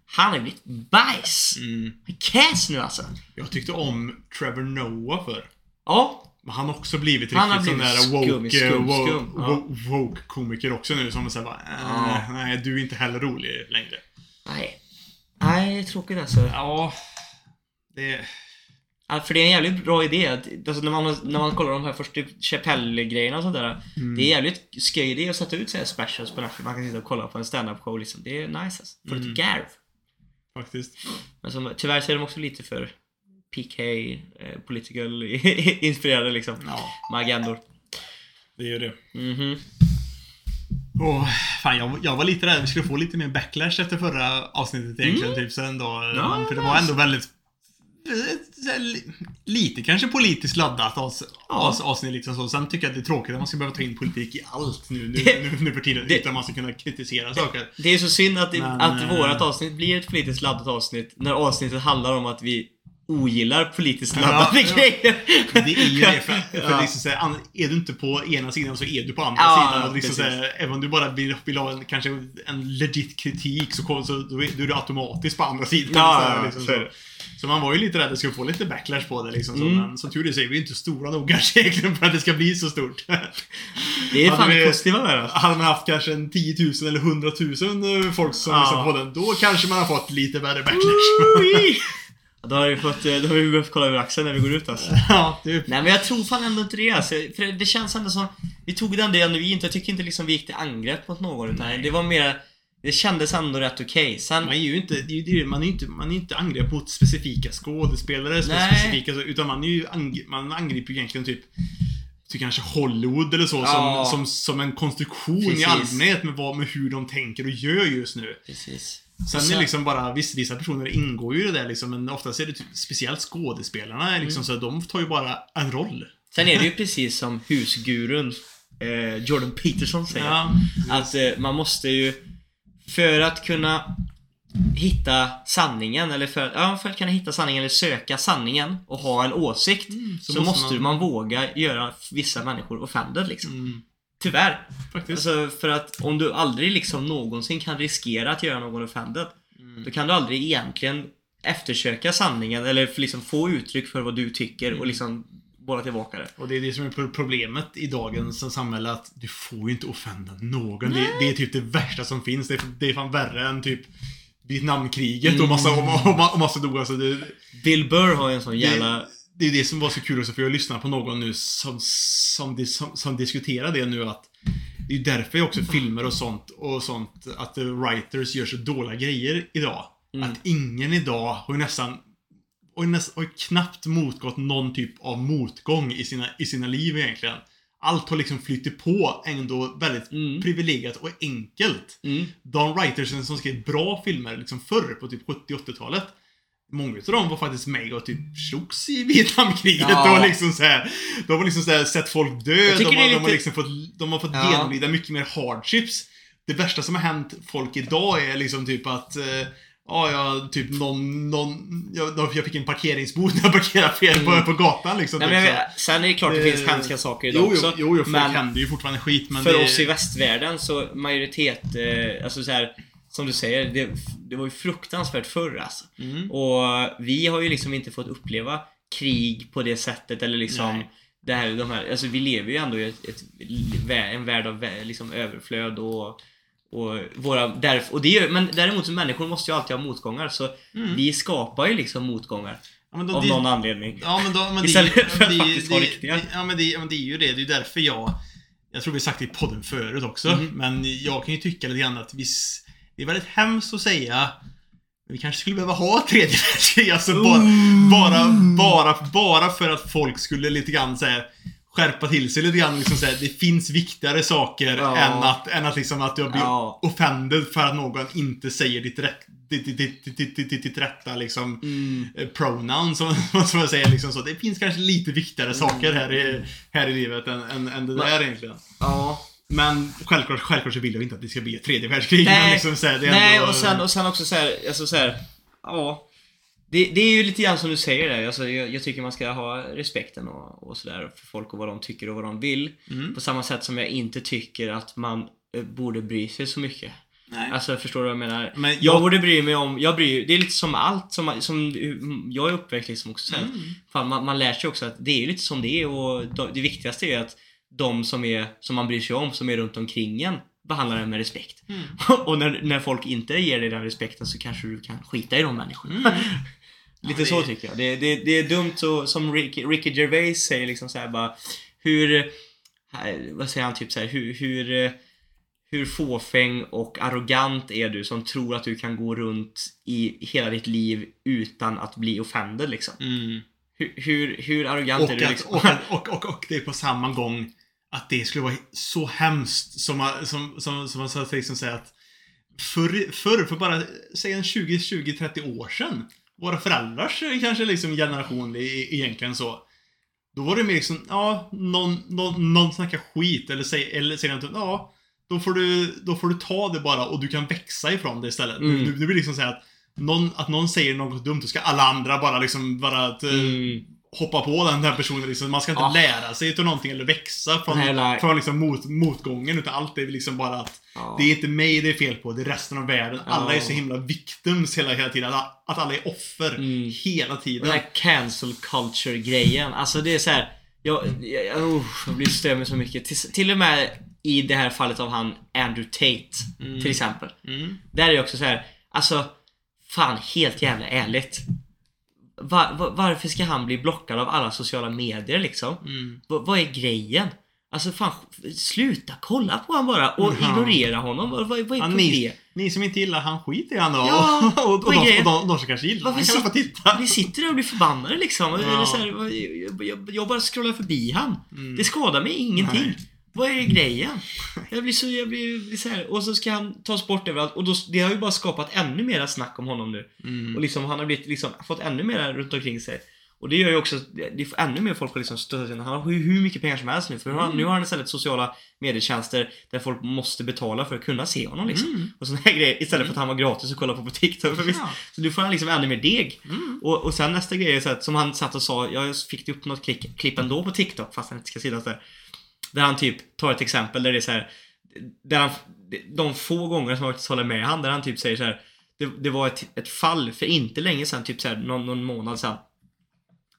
Han har blivit bajs. Mm. Är kass nu alltså. Jag tyckte om Trevor Noah för. Ja, Men han har också blivit Han riktigt sån där woke, skum, woke, skum, ja. woke, woke komiker också nu som säger bara äh, Ja. Nej, du är inte heller rolig längre. nej. Nej, det är tråkigt alltså. Ja. Det... Ja, för det är en jävligt bra idé. Alltså när, man, när man kollar de här första Chappelle-grejerna och sådär. Mm. Det är jävligt skoj idé att sätta ut så här specials på Netflix. Man kan sitta och kolla på en stand-up show liksom. Det är nice alltså. Lite Mm. garv. Faktiskt. Men som, tyvärr så är de också lite för PK, eh, political [LAUGHS] inspirerade liksom. Ja, Med agendor. det är det. Mhm. Åh, fan, jag, jag var lite rädd vi skulle få lite mer backlash efter förra avsnittet egentligen. Typ sen då. Mm. Ja, för det var ändå väldigt eh, li- Lite kanske politiskt laddat avs, Ja. avsnitt liksom så. Sen tycker jag att det är tråkigt att man ska behöva ta in politik i allt nu, nu, nu, nu för tiden. det- utan man ska kunna kritisera saker. Det är så synd att, Men, att eh, vårat avsnitt blir ett politiskt laddat avsnitt när avsnittet handlar om att vi ogillar politiskt laddade ja. grejer. Det är ju det. För, [LAUGHS] för Ja. liksom så här, an- är du inte på ena sidan så är du på andra Ja, sidan. Och liksom så precis. här, även om du bara vill, vill ha en, kanske en legit kritik så, kom- så då, är, då är du automatiskt på andra sidan. Ja, så, liksom, så är så. så man var ju lite rädd att det skulle få lite backlash på det. Liksom, så, Mm. men som tur är så är vi inte stora nog kanske egentligen för att det ska bli så stort. Det är fan det positiva med det. Hade man haft kanske en 10 000 eller 100 000 folk som Ja. lyssnar på den, då kanske man har fått lite värre backlash. [LAUGHS] Då har vi fått, då har vi behövt kolla över axeln när vi går ut alltså. [LAUGHS] ja, typ. Nej men jag tror fan ändå inte det alltså. För det känns ändå som, vi tog den genuint. Jag tycker inte liksom vi gick till angrepp mot någon utan Nej. det var mer, det kändes ändå rätt okej. Sen, Man är ju inte, det är ju det, man är ju inte, man är inte angrepp mot specifika skådespelare, specifika, utan man är ju man angriper ju egentligen typ Typ kanske Hollywood eller så Ja. som, som, som en konstruktion i Precis. allmänhet med, vad, med hur de tänker och gör just nu. Precis. Sen är sen- liksom bara, visst vissa personer ingår ju i det där liksom, men oftast är det typ, speciellt skådespelarna liksom, Mm. så de tar ju bara en roll. Sen är det ju precis som husgurun eh, Jordan Peterson säger. Ja, Att eh, man måste ju För att kunna Hitta sanningen eller för, ja, för att kunna hitta sanningen eller söka sanningen och ha en åsikt Mm, så, så måste måste man... man- våga göra vissa människor offended liksom. mm, Tyvärr. Faktiskt. Alltså för att om du aldrig liksom någonsin kan riskera att göra någon offended. Mm. Då kan du aldrig egentligen eftersöka sanningen eller liksom få uttryck för vad du tycker Mm. och liksom bolla tillbaka det. Och det är det som är pro- problemet i dagens samhälle att du får ju inte offenda någon. Det, det är typ det värsta som finns. Det är, det är fan värre än typ Vietnamkriget och massa, och, och, och massa dog. Alltså det, Bill Burr har ju en sån jävla... det är det som var så kul också för jag lyssnade på någon nu som, som, som, som diskuterar det nu att det är därför också filmer och sånt och sånt att writers gör så dåliga grejer idag. Mm. Att ingen idag har nästan ju, nästan, har knappt motgått någon typ av motgång i sina, i sina liv egentligen. Allt har liksom flyttit på ändå väldigt Mm. privilegierat och enkelt. Mm. De writersen som skrev bra filmer liksom förr på typ 70-80-talet. Många utav dem var faktiskt med och typ slogs i Vietnamkriget Ja. och liksom så här, De har liksom så här, sett folk dö, de har, är de har lite- liksom fått, de har fått Ja. genomlida mycket mer hardships. Det värsta som har hänt folk idag är liksom typ att eh, Ja, jag typ någon, någon jag, jag fick en parkeringsbot när jag parkerade fel på, på gatan liksom. Nej, typ, men vet, sen är det klart det Det- finns hemska saker idag Jo, jo, också. jo, jo folk men händer ju fortfarande skit men för det, oss i västvärlden så majoritet, eh, alltså så här, som du säger, det, det var ju fruktansvärt förr alltså. Mm. Och vi har ju liksom inte fått uppleva krig på det sättet eller liksom Nej. det här, de här, alltså vi lever ju ändå i ett, ett, en värld av liksom överflöd och och våra, därf, och det gör, men däremot så människor måste ju alltid ha motgångar så Mm. vi skapar ju liksom motgångar Ja, då- av det- någon anledning. Ja men då, men Istället det, för att det, faktiskt det, ha riktiga. Ja men det, men det är ju det. Det är ju därför jag... Jag tror vi sagt det i podden förut också. Mhm. Men jag kan ju tycka lite grann att vi... Det är väldigt hemskt att säga vi kanske skulle behöva ha ett tredje världskrig. Alltså bara, bara, bara, bara för att folk skulle lite grann så här, skärpa till sig lite grann. Liksom så här, det finns viktigare saker Ja. än att, än att liksom att jag blir Ja. offended för att någon inte säger ditt, rätt, ditt, ditt, ditt, ditt, ditt, ditt, rätta liksom Mm. eh, pronoun som, som jag säger liksom så. Det finns kanske lite viktigare saker här i, här i livet än, än, än det där egentligen. Ja. Men självklart, självklart så vill jag inte att det ska bli ett tredje världskrig. Nej, liksom så här, Nej, ändå, och sen, och sen också så här, alltså så här, ja. Det, det är ju lite grann som du säger där. Alltså, jag, jag tycker man ska ha respekten och, och sådär för folk och vad de tycker och vad de vill. Mm. På samma sätt som jag inte tycker att man eh, borde bry sig så mycket. Nej. Alltså förstår du vad jag menar? Men jag, jag- borde bry mig om, jag bryr, det är lite som allt som, som jag är uppväxt liksom också. Mm. Fan, man, man lär sig också att det är lite som det är och det viktigaste är att de som, är, som man bryr sig om, som är runt omkring en, behandlar en med respekt. Mm. [LAUGHS] och när, när folk inte ger dig den respekten så kanske du kan skita i de människorna. Mm. [LAUGHS] Lite Ja, så tycker jag. Det, det, det är dumt så, som Ricky, Ricky Gervais säger liksom så här bara hur, vad säger han typ så här, hur, hur, hur fåfäng och arrogant är du som tror att du kan gå runt i hela ditt liv utan att bli offended liksom? Mm. Hur, hur, hur arrogant Och, är du att, liksom? och, och, och, och det är på samma gång att det skulle vara så hemskt som man, som, som, som man så liksom säga att förr, förr, för bara säg en 20, 20, 30 år sedan, våra föräldrars eh, kanske liksom generation egentligen så. Då var det mer liksom, ja, någon, någon, någon snackar skit eller säger, eller säger något, ja, då får, du, då får du ta det bara och du kan växa ifrån det istället. Mm. Nu, nu blir liksom här att någon, att någon säger något dumt, då ska alla andra bara liksom bara att, eh, Mm. Hoppa på den här personen. Liksom. Man ska inte Ah. lära sig utav någonting eller växa från, här- från liksom mot, motgången. Utan allt är liksom bara att Ja. det är inte mig det är fel på, det är resten av världen. Alla är så himla victims hela, hela tiden. Att, att alla är offer Mm. hela tiden. Den här cancel culture grejen. Alltså det är så här. Jag, jag, oh, jag blir stör mig så mycket. Till, till och med i det här fallet av han Andrew Tate. Mm. Till exempel. Mm. Där är det också så här. Alltså, fan helt jävla ärligt. Va- va- varför ska han bli blockad av alla sociala medier liksom? Mm. Va- vad är grejen? Alltså fan, sluta kolla på honom bara och Ja. ignorera honom. Vad, vad, vad är Ja, ni, ni som inte gillar han skiter i han då. Ja, [LAUGHS] och, och, är de, och, de, de som kanske gillar han kan få titta. Vi sitter där och blir förbannade liksom. Ja. Här, jag, jag, jag bara scrollar förbi han. Mm. Det skadar mig ingenting. Nej. Vad är grejen? Jag blir så, jag blir, blir så här. Och så ska han tas bort överallt. Och då, det har ju bara skapat ännu mera snack om honom nu. Mm. Och liksom, han har blivit, liksom, fått ännu mer runt omkring sig. Och det gör ju också, det får ännu mer folk att liksom stötta sig. Han har hur, hur mycket pengar som helst nu. För nu har- Mm. nu har han istället sociala medietjänster där folk måste betala för att kunna se honom liksom. Mm. Och här grejer. Istället för att han var gratis att kolla på på TikTok. För Ja. Så nu får han liksom ännu mer deg. Mm. Och, och sen nästa grej är så att, som han satt och sa, jag fick upp något klick, klipp ändå på TikTok fast han inte ska synas där. Där han typ tar ett exempel där det är så här. Där han, de få gånger som jag faktiskt håller med han, där han typ säger så här. Det, det var ett, ett fall för inte länge sedan, typ så här, någon, någon månad sedan.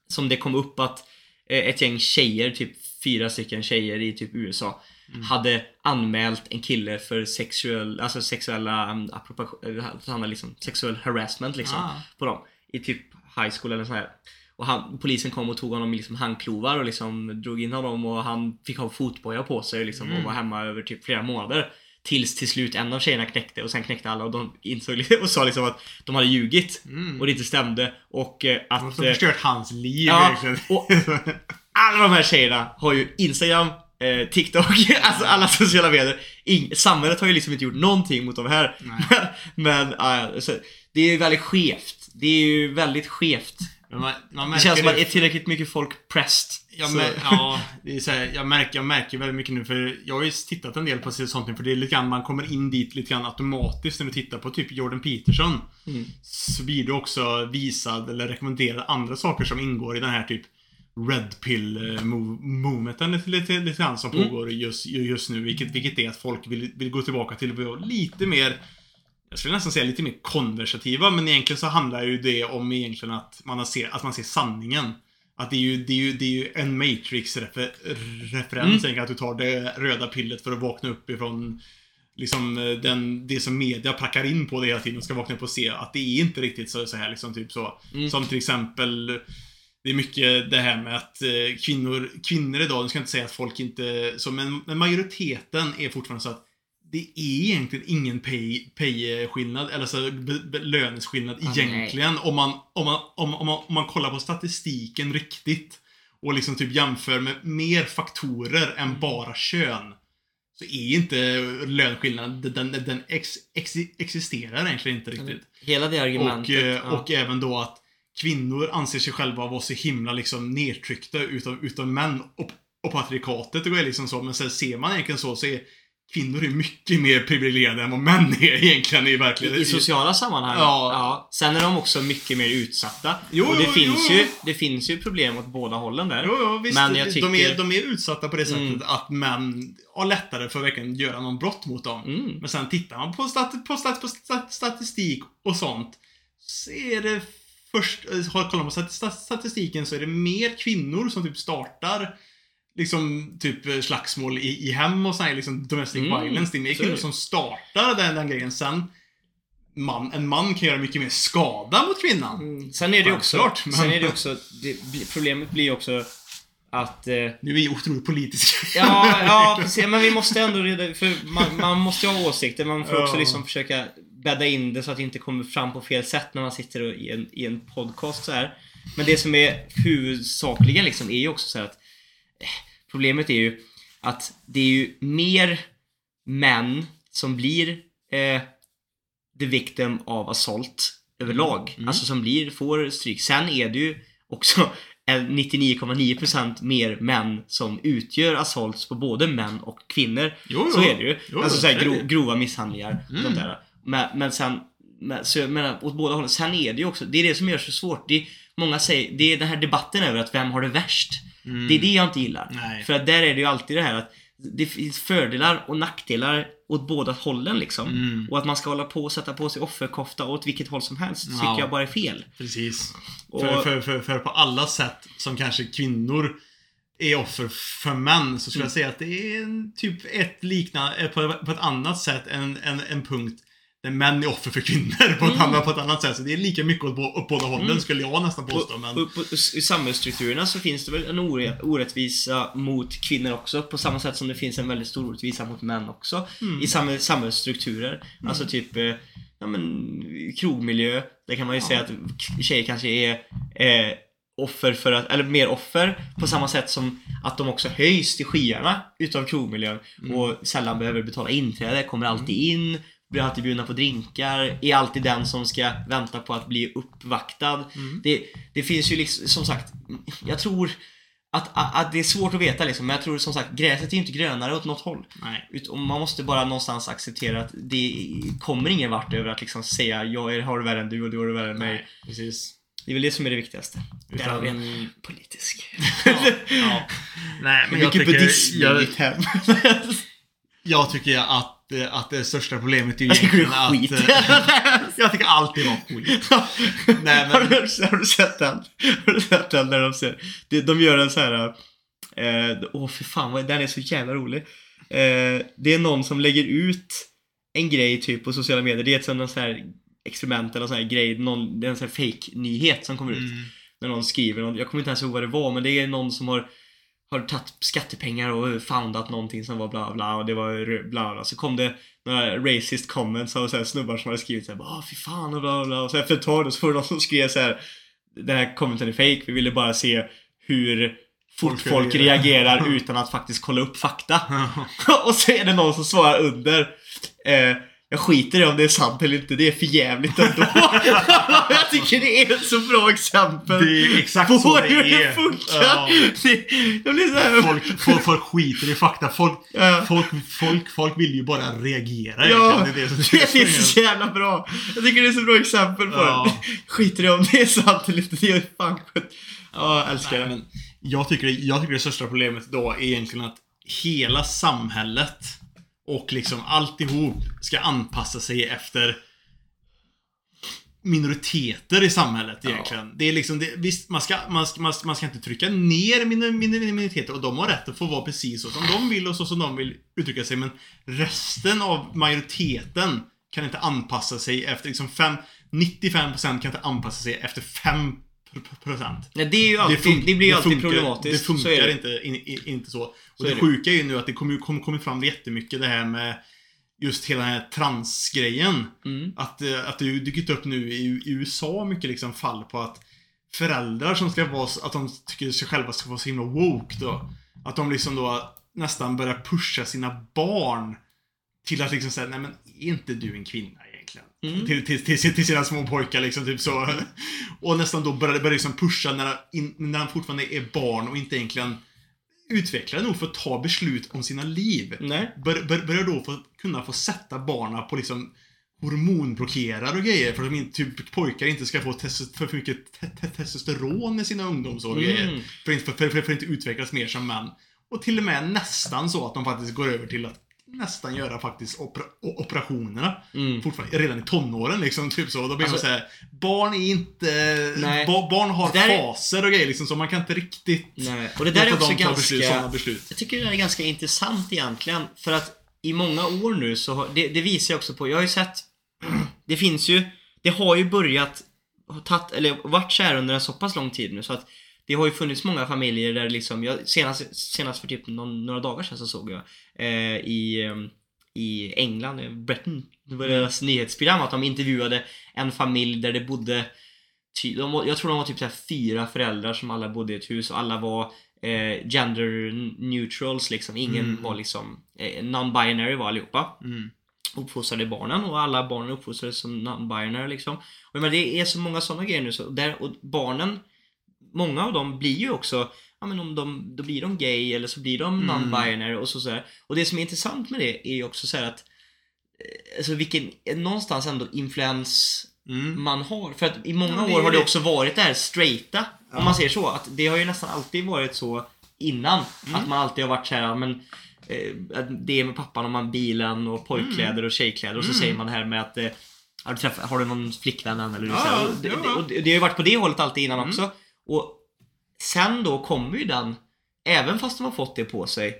Som det kom upp att eh, ett gäng tjejer, typ fyra stycken tjejer i typ USA hade anmält en kille för sexuell, alltså sexuella um, appropriation, han hade liksom sexuell harassment liksom Ah. på dem i typ high school eller så här. Och han, polisen kom och tog honom i liksom handklovar och liksom drog in honom och han fick ha fotboja på sig liksom och var hemma över typ flera månader. Tills till slut en av tjejerna knäckte och sen knäckte alla och de insåg [LAUGHS] och sa liksom att de hade ljugit Mm. och det inte stämde och eh, De att har eh, förstört hans liv Ja, och- [LAUGHS] alla de här tjejerna har ju Instagram, eh, TikTok, [LAUGHS] alltså alla sociala medier. Ing- samhället har ju liksom inte gjort någonting mot de här. Nej. Men uh, så, det är ju väldigt skevt. Det är ju väldigt skevt. Man, man Det känns som att det är tillräckligt mycket folk pressed. Jag, mär, ja, det är så här, jag, märker, jag märker väldigt mycket nu för jag har ju tittat en del på sånt nu för det är lite grann, man kommer in dit lite grann automatiskt när du tittar på typ Jordan Peterson. Mm. Så blir du också visad eller rekommenderad andra saker som ingår i den här typ Red pill eh, movementen lite, lite, lite grann som Mm. pågår just, just nu. Vilket, vilket är att folk vill, vill gå tillbaka till lite mer jag skulle nästan säga lite mer konversativa, men egentligen så handlar ju det om egentligen att man, har ser, att man ser sanningen. Att det är ju, det är ju, det är ju en Matrix-referens, Mm. att du tar det röda pillet för att vakna upp ifrån liksom eh, den, det som media packar in på det hela tiden och ska vakna upp och se att det är inte riktigt så, så här liksom typ så. Mm. Som till exempel det är mycket det här med att eh, kvinnor, kvinnor idag, nu ska jag inte säga att folk inte, så, men, men majoriteten är fortfarande så att det är egentligen ingen pay, pay-skillnad, eller så lönesskillnad Ah, nej. egentligen. Om man, om, man, om, om, man, om man kollar på statistiken riktigt och liksom typ jämför med mer faktorer Mm. än bara kön. Så är inte löneskillnaden, den, den, ex, ex, existerar egentligen inte riktigt. Hela det Och, argumentet. eh, ja. och även då att kvinnor anser sig själva vara så himla liksom nedtryckta utav, utav män och, och patriarkatet. Det är liksom så. Men sen ser man egentligen så, så är kvinnor är mycket mer privilegierade än vad män är egentligen i verkligheten. I sociala sammanhang. Ja. Sen är de också mycket mer utsatta. Jo, och det jo, finns, jo. Ju, det finns ju problem åt båda hållen där. Jo, jo, visst. Men jag de, tycker- är, de är utsatta på det sättet Mm. att män har lättare för att verkligen göra någon brott mot dem. Mm. Men sen tittar man på, stat, på, stat, på stat, statistik och sånt. Så är det först, kollar man på stat- statistiken så är det mer kvinnor som typ startar liksom typ eh, slagsmål i, i hem och sån här liksom domestic Mm, violence. Det är mer kvinnor som startar den, den grejen. Sen man, en man kan göra mycket mer skada mot kvinnan. Mm. Sen är det också, Självklart, men- sen är det också, det, problemet blir också att eh, Nu är vi otroligt politiska. Ja, ja [LAUGHS] precis. Men vi måste ändå reda för man, man måste ju ha åsikter. Man får också Ja. liksom försöka bädda in det så att det inte kommer fram på fel sätt när man sitter och- i en, i en podcast så här. Men det som är huvudsakligen liksom är ju också så här att eh, Problemet är ju att det är ju mer män som blir eh, the victim av assault överlag. Mm. Alltså som blir, får stryk. Sen är det ju också [LAUGHS] en 99,9% mer män som utgör assaults på både män och kvinnor. Jo, Så är det ju. Jo, alltså så gro, grova misshandlingar och Mm. sånt där. Men, men sen, men, så menar, åt båda hållen. Sen är det ju också, det är det som gör det så svårt. Det många säger, det är den här debatten över att vem har det värst? Mm. Det är det jag inte gillar. Nej. För att där är det ju alltid det här att det finns fördelar och nackdelar åt båda hållen liksom. Mm. Och att man ska hålla på och sätta på sig offerkofta åt vilket håll som helst tycker Ja. jag bara är fel. Precis. Och- För, för, för, för på alla sätt som kanske kvinnor är offer för män så skulle Mm. jag säga att det är typ ett liknande, på, på ett annat sätt en, en, en punkt där män är offer för kvinnor på ett, Mm. annat, på ett annat sätt. Så det är lika mycket åt, bå- åt båda hållen Mm. skulle jag nästan påstå. Men, och, på- I samhällsstrukturerna så finns det väl en orättvisa mot kvinnor också på samma sätt som det finns en väldigt stor orättvisa mot män också. Mm. I samhäll, samhällsstrukturer. Alltså typ eh, ja, men, krogmiljö. Där kan man ju Ja. säga att tjejer kanske är eh, offer för att, eller mer offer på samma sätt som att de också höjs till skyarna utav krogmiljön Mm. och sällan behöver betala inträde, kommer alltid in, blir alltid bjudna på drinkar, är alltid den som ska vänta på att bli uppvaktad. Mm. Det, det finns ju liksom, som sagt, jag tror att, att, att det är svårt att veta liksom, men jag tror som sagt, gräset är ju inte grönare åt något håll. nej. Ut- Man måste bara någonstans acceptera att det kommer ingen vart över att liksom säga jag är, har det värre än du och du har det värre än mig. nej. Precis. Det är väl det som är det viktigaste. Där Utan- har vi en politisk. Ja, ja. Nej, men [LAUGHS] jag Mycket tycker, buddhism i jag, mitt hem. [LAUGHS] jag tycker att, eh, att det största problemet är ju egentligen är att... skit. eh, [LAUGHS] jag tycker alltid var skit. [LAUGHS] Nej, har, men... du, har du sett den? Har du sett den när de ser? De, de gör en så här. eh, Åh oh, för fan, den är så jävla rolig. Eh, det är någon som lägger ut en grej typ på sociala medier. Det är ett sånt sån här experiment eller sån här grej. Någon, det är en sån här fake-nyhet som kommer ut. Mm. När någon skriver något. Jag kommer inte ens ihåg vad det var men det är någon som har har tagit skattepengar och foundat någonting som var bla bla och det var bla bla. Så kom det några racist comments av så här snubbar som hade skrivit såhär Åh fy fan och bla bla och så efter ett tag så var det någon som skrev så här Den här commenten är fake, vi ville bara se hur fort Folk folk reagerar." reagerar utan att faktiskt kolla upp fakta. [LAUGHS] [LAUGHS] och så är det någon som svarar under eh, jag skiter i om det är sant eller inte, det är för jävligt ändå. [LAUGHS] jag tycker det är ett så bra exempel Det är exakt på så det hur det är. funkar. Ja. Det, jag blir såhär... Folk, folk, folk skiter i fakta. Folk, Ja. folk, folk, folk vill ju bara reagera Ja, det, Det är det som- [LAUGHS] är så jävla bra. Jag tycker det är så bra exempel på Ja. det. Skiter i om det är sant eller inte, det är fan skönt. Ja, jag älskar Nej, det. men jag, tycker, jag tycker det största problemet då är egentligen att hela samhället och liksom alltihop ska anpassa sig efter minoriteter i samhället Ja. egentligen. Det är liksom, det, visst, man ska, man, ska, man, ska, man ska inte trycka ner minor- minor- minoriteter och de har rätt att få vara precis så som de vill och så som de vill uttrycka sig. Men resten av majoriteten kan inte anpassa sig efter liksom fem, 95% kan inte anpassa sig efter 5%. Nej, det är ju alltid, det, fun- blir ju alltid funkar, problematiskt. Det funkar så det. inte, in, in, inte så. Och Så det är det. sjuka är ju nu att det kommer kom, kommit fram jättemycket det här med just hela den här transgrejen. Mm. Att, eh, att det dykt upp nu i, i USA mycket liksom fall på att föräldrar som ska vara, att de tycker sig själva ska vara så himla woke då. Att de liksom då nästan börjar pusha sina barn till att liksom säga, nej men är inte du en kvinna? Mm. Till, till, till, till sina små pojkar liksom, typ så. Och nästan då börjar, börjar liksom pusha när, in, när han fortfarande är barn och inte egentligen utvecklade nog för att ta beslut om sina liv. Nej. Bör, bör, börjar då få, kunna få sätta barna på liksom hormonblockerare och grejer för att de inte, typ, pojkar inte ska få för, mycket te, te, testosteron i sina ungdomsår och Mm. grejer. För, att för, för, för att inte utvecklas mer som män. Och till och med nästan så att de faktiskt går över till att nästan göra faktiskt opera, o- operationerna. Mm. Fortfarande, redan i tonåren liksom, typ så. Då blir Alltså- man såhär, barn är inte... Ba, barn har faser och grejer liksom, så man kan inte riktigt Nej. Och det där är också beslut, ganska... sådana beslut. Jag tycker det är ganska intressant egentligen. För att i många år nu så har, det, det visar jag också på, jag har ju sett [CLEARS THROAT] Det finns ju, det har ju börjat tagit, eller varit så här under en så pass lång tid nu så att det har ju funnits många familjer där liksom, jag, senast, senast för typ någon, några dagar sedan så såg jag eh, i, eh, i England, eh, Britain, det var deras nyhetsprogram att de intervjuade en familj där det bodde ty, de, jag tror de var typ så fyra föräldrar som alla bodde i ett hus och alla var eh, gender neutrals liksom. Ingen Mm. var liksom eh, non-binary var allihopa. Mm. Uppfostrade barnen och alla barnen uppfostrades som non-binary liksom. Och menar, det är så många sådana grejer nu så där, och barnen Många av dem blir ju också Ja men om de, då blir de gay eller så blir de Mm. non-binary och så, så här. Och det som är intressant med det är ju också så här att eh, Alltså vilken, någonstans ändå influens Mm. man har. För att i många år har det också varit det här straighta. Ja. Om man säger så. Att det har ju nästan alltid varit så innan. Mm. Att man alltid har varit såhär, men eh, det är med pappan om man bilen och pojkkläder och tjejkläder och så Mm. säger man det här med att eh, har, du träffat, har du någon flickvän än? Eller Ja, så här. och det, ja, det, ja. och det, det har ju varit på det hållet alltid innan Mm. också. Och sen då kommer ju den, även fast de har fått det på sig,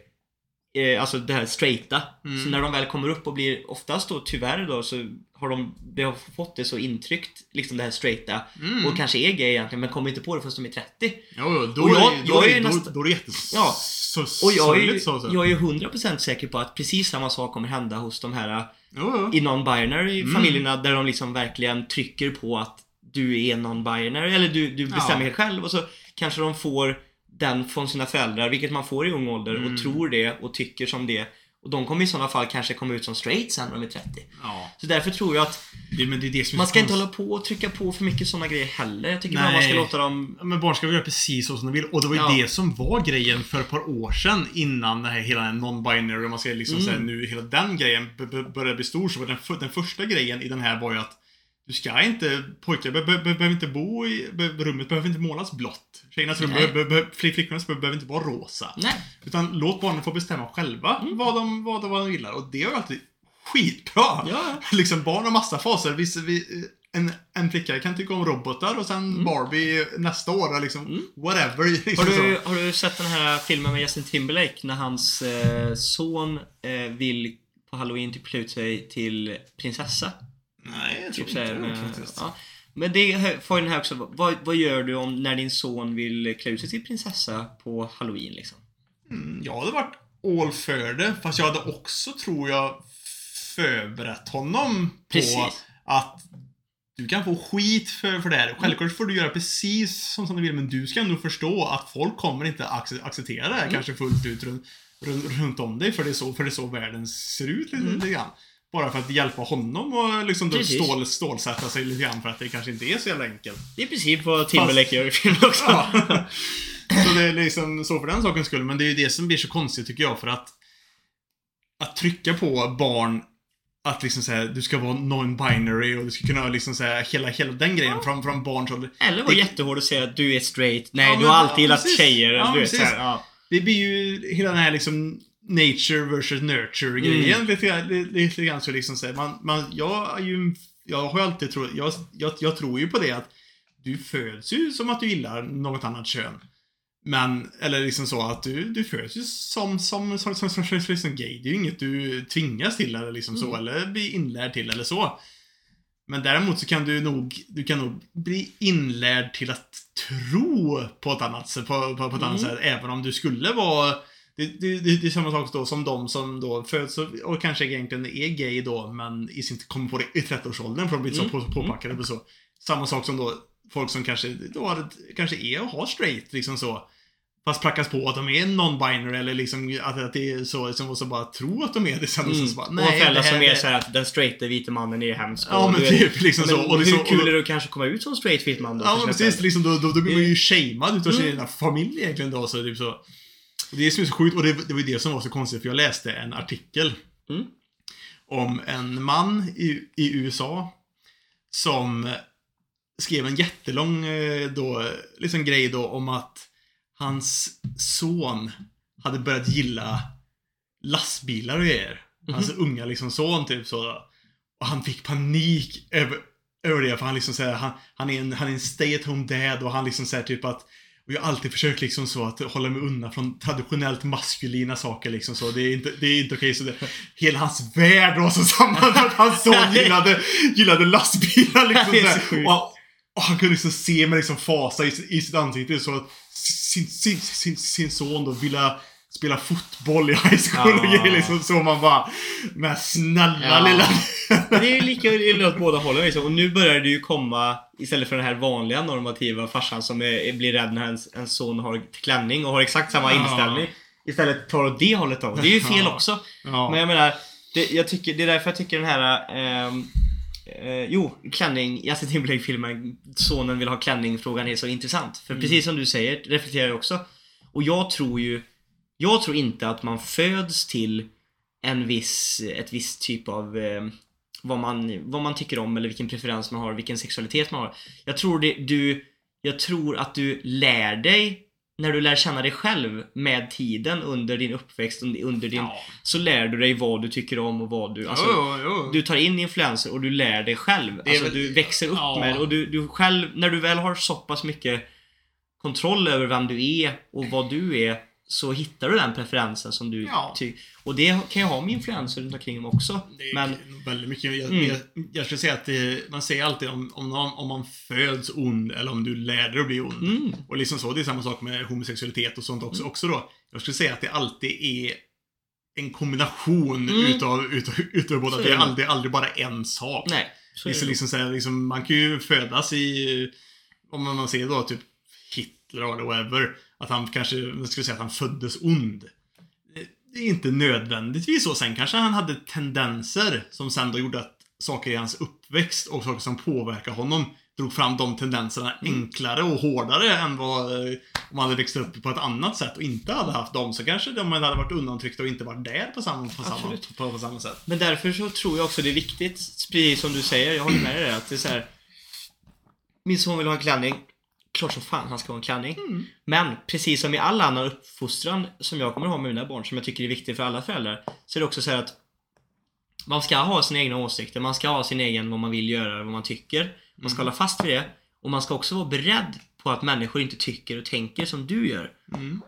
eh, alltså det här straighta. Mm. Så när de väl kommer upp och blir, oftast då tyvärr då så har de, de har fått det så intryckt, liksom det här straighta. Mm. Och kanske är gay egentligen men kommer inte på det förrän de är 30. Jo, jo, då, Och jag- är, då, jag är är, ju då, nästan- då är det jättes... Ja. Så, Och jag är, så. så. jag är ju 100% säker på att precis samma sak kommer hända hos de här Jo, jo. i non-binary Mm. familjerna där de liksom verkligen trycker på att du är non-binary eller du, du bestämmer Ja. helt själv och så kanske de får den från sina föräldrar, vilket man får i ung ålder Mm. och tror det och tycker som det. Och de kommer i sådana fall kanske komma ut som straight sen när de är 30. Ja. Så därför tror jag att Det, det det man ska inte hålla på och trycka på för mycket sådana grejer heller. Jag tycker bara man Nej. ska låta dem... Men barn ska väl göra precis så som de vill. Och det var ju Ja. det som var grejen för ett par år sedan innan det här hela den non-binary, man ska liksom Mm. säga nu, hela den grejen började bli stor. Så var den, den första grejen i den här var ju att du ska inte, pojkar be, be, behöver inte bo i, be, rummet behöver inte målas blått. Tjejernas rum behöver, be, flick- flickornas rum behöver inte vara rosa. Nej. Utan låt barnen få bestämma själva Mm. vad, de, vad, de, vad de gillar. Och det är ju alltid skitbra. Ja. [LAUGHS] liksom barn har massa faser. Viss, vi, en, en flicka kan tycka om robotar och sen Barbie nästa år. Liksom, Mm. Whatever. [LAUGHS] Har Liksom du, så. har du sett den här filmen med Justin Timberlake när hans eh, son eh, vill på halloween typ klä ut sig till prinsessa? Nej, jag tror Typ såhär inte det faktiskt. ja. Men det får den här också, vad, vad gör du om när din son vill klä ut sig till prinsessa på halloween liksom? Mm, jag hade varit all för det. Fast jag hade också, tror jag, förberett honom på Precis. att du kan få skit för, för det här. Självklart får du göra precis som, som du vill, men du ska ändå förstå att folk kommer inte ac- acceptera det här kanske fullt ut runt, runt, runt om dig, för det, är så, för det är så världen ser ut lite, lite grann. Bara för att hjälpa honom och liksom Precis. stål, stålsätta sig lite grann för att det kanske inte är så jävla enkelt. Det är i princip vad Timberlake gör i filmen också. Ja. [LAUGHS] Så det är liksom så för den sakens skull. Men det är ju det som blir så konstigt tycker jag för att att trycka på barn att liksom säga du ska vara non-binary och du ska kunna liksom säga hela, hela den grejen från, från barns ålder. Eller vara Det- jättehård och säga att du är straight. Nej, Ja, du men- har alltid ja, gillat precis. tjejer. Ja, du vet, precis. såhär, ja. Det blir ju hela den här liksom nature versus nurture grejen lite, lite, lite grann så liksom säger man, man, jag är ju, jag har alltid trott, jag, jag, jag tror ju på det att du föds ju som att du gillar något annat kön. Men, eller liksom så att du, du föds ju som, som, som, som, som, som liksom gay. Det är ju inget du tvingas till eller liksom så, Mm. eller blir inlärd till eller så. Men däremot så kan du nog, du kan nog bli inlärd till att tro på ett annat sätt, på, på, på ett annat Mm. sätt, även om du skulle vara det, det, det, det är samma sak då som de som då föds och, och kanske egentligen är gay då, men i sin, kommer på det i 30-årsåldern för de blir så Mm. på, påpackade och så. Samma sak som då folk som kanske, då har, kanske är och har straight, liksom så. Fast prackas på att de är non-binary eller liksom att, att det är så, liksom, och så bara tro att de är det sen och Mm. så bara, och nej, det här som är är- såhär att den straighta vita mannen är hemsk. Ja och men [LAUGHS] typ liksom så. Men Och liksom, hur kul och, är det att kanske komma ut som straight vit man då? Ja men precis, liksom, då, då, då blir man ju shamead utav sin Mm. egna familj egentligen då. Så, typ så. Det är så sjukt, och det, det var det som var så konstigt, för jag läste en artikel Mm. om en man i, i USA som skrev en jättelång eh, då, liksom grej då om att hans son hade börjat gilla lastbilar och grejer. Hans unga liksom son typ så. Och han fick panik över, över det för han liksom säger han, han är en, han är en stay at home dad och han liksom säger typ att och jag har alltid försökt liksom så att hålla mig undan från traditionellt maskulina saker liksom så. Det är inte, det är inte okej. Så det, hela hans värld var så samman att hans son gillade, gillade lastbilar liksom [LAUGHS] Det är sjukt. och, och han kunde liksom se med liksom fasa i, i sitt ansikte så att sin, sin, sin, sin son då ville spela fotboll i high school och grejer liksom så man bara Men snälla lilla Men det är ju lika illa åt båda hållen liksom. Och nu börjar det ju komma Istället för den här vanliga normativa farsan som är, blir rädd när ens, ens son har klänning och har exakt samma inställning. Istället tar åt det hållet då. Det är ju [LAUGHS] fel också. Men jag menar, det, jag tycker, det är därför jag tycker den här ehm, eh, jo, klänning, Justin Timberlake-filmen, sonen vill ha klänning-frågan är så intressant. För Mm. precis som du säger, reflekterar jag också. Och jag tror ju, jag tror inte att man föds till en viss, ett visst typ av eh, vad, man, vad man tycker om eller vilken preferens man har, vilken sexualitet man har. Jag tror det, du, jag tror att du lär dig när du lär känna dig själv med tiden under din uppväxt, under din Ja. så lär du dig vad du tycker om och vad du... Alltså, jo, jo. du tar in influenser och du lär dig själv. Alltså, väl- du växer upp Ja. med och du, du själv, när du väl har så pass mycket kontroll över vem du är och vad du är så hittar du den preferensen som du Ja. tycker. Och det kan ju ha med influenser runt omkring dem också. Det är Men väldigt mycket. Jag, Mm. jag, jag skulle säga att det, man säger alltid om, om, någon, om man föds ond eller om du lär dig att bli ond. Mm. Och liksom så, det är samma sak med homosexualitet och sånt också, också då. Jag skulle säga att det alltid är en kombination Mm. utav, utav, utav båda. Det är är aldrig, aldrig bara en sak. nej. Så är Liksom, det. liksom, så här, liksom, man kan ju födas i, om man ser då typ Hitler eller whatever, att han kanske, jag skulle säga att han föddes ond. Det är inte nödvändigtvis så. Sen kanske han hade tendenser som sen då gjorde att saker i hans uppväxt och saker som påverkar honom drog fram de tendenserna enklare och hårdare än vad eh, om man hade växt upp på ett annat sätt och inte hade haft dem så kanske de hade varit undantryckta och inte varit där på samma, på samma, på, på samma sätt. Men därför så tror jag också det är viktigt, precis som du säger, jag håller med dig där, att det är så här. Min son vill ha en klänning. Klart som fan han ska ha en klänning. Men precis som i all annan uppfostran som jag kommer ha med mina barn, som jag tycker är viktig för alla föräldrar, så är det också så här att man ska ha sina egna åsikter, man ska ha sin egen vad man vill göra, vad man tycker. Man ska hålla fast vid det. Och man ska också vara beredd på att människor inte tycker och tänker som du gör.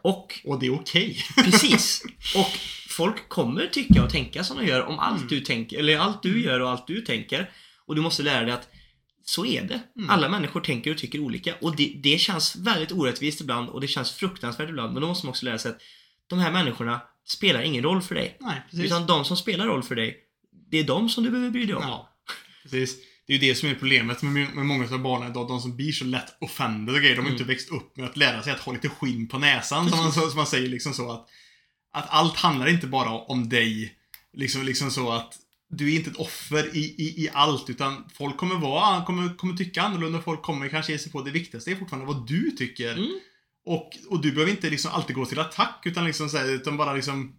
Och Och det är okej. [LAUGHS] Precis! Och folk kommer tycka och tänka som de gör om allt du tänker, eller allt du gör och allt du tänker. Och du måste lära dig att så är det. Alla människor tänker och tycker olika. Och det, det känns väldigt orättvist ibland och det känns fruktansvärt ibland. Men då måste man också lära sig att de här människorna spelar ingen roll för dig. Nej, precis. Utan de som spelar roll för dig, det är de som du behöver bry dig om. Ja, precis. Det är ju det som är problemet med, med många av barnen idag. De som blir så lätt offended och grejer. De har inte växt upp med att lära sig att ha lite skinn på näsan. Som man, som man säger liksom så att, att allt handlar inte bara om dig. Liksom, liksom så att du är inte ett offer i, i, i allt. Utan folk kommer vara, kommer, kommer tycka annorlunda. Folk kommer kanske ge sig på det viktigaste är fortfarande vad du tycker. Mm. Och, och du behöver inte liksom alltid gå till attack. Utan liksom så här, utan bara liksom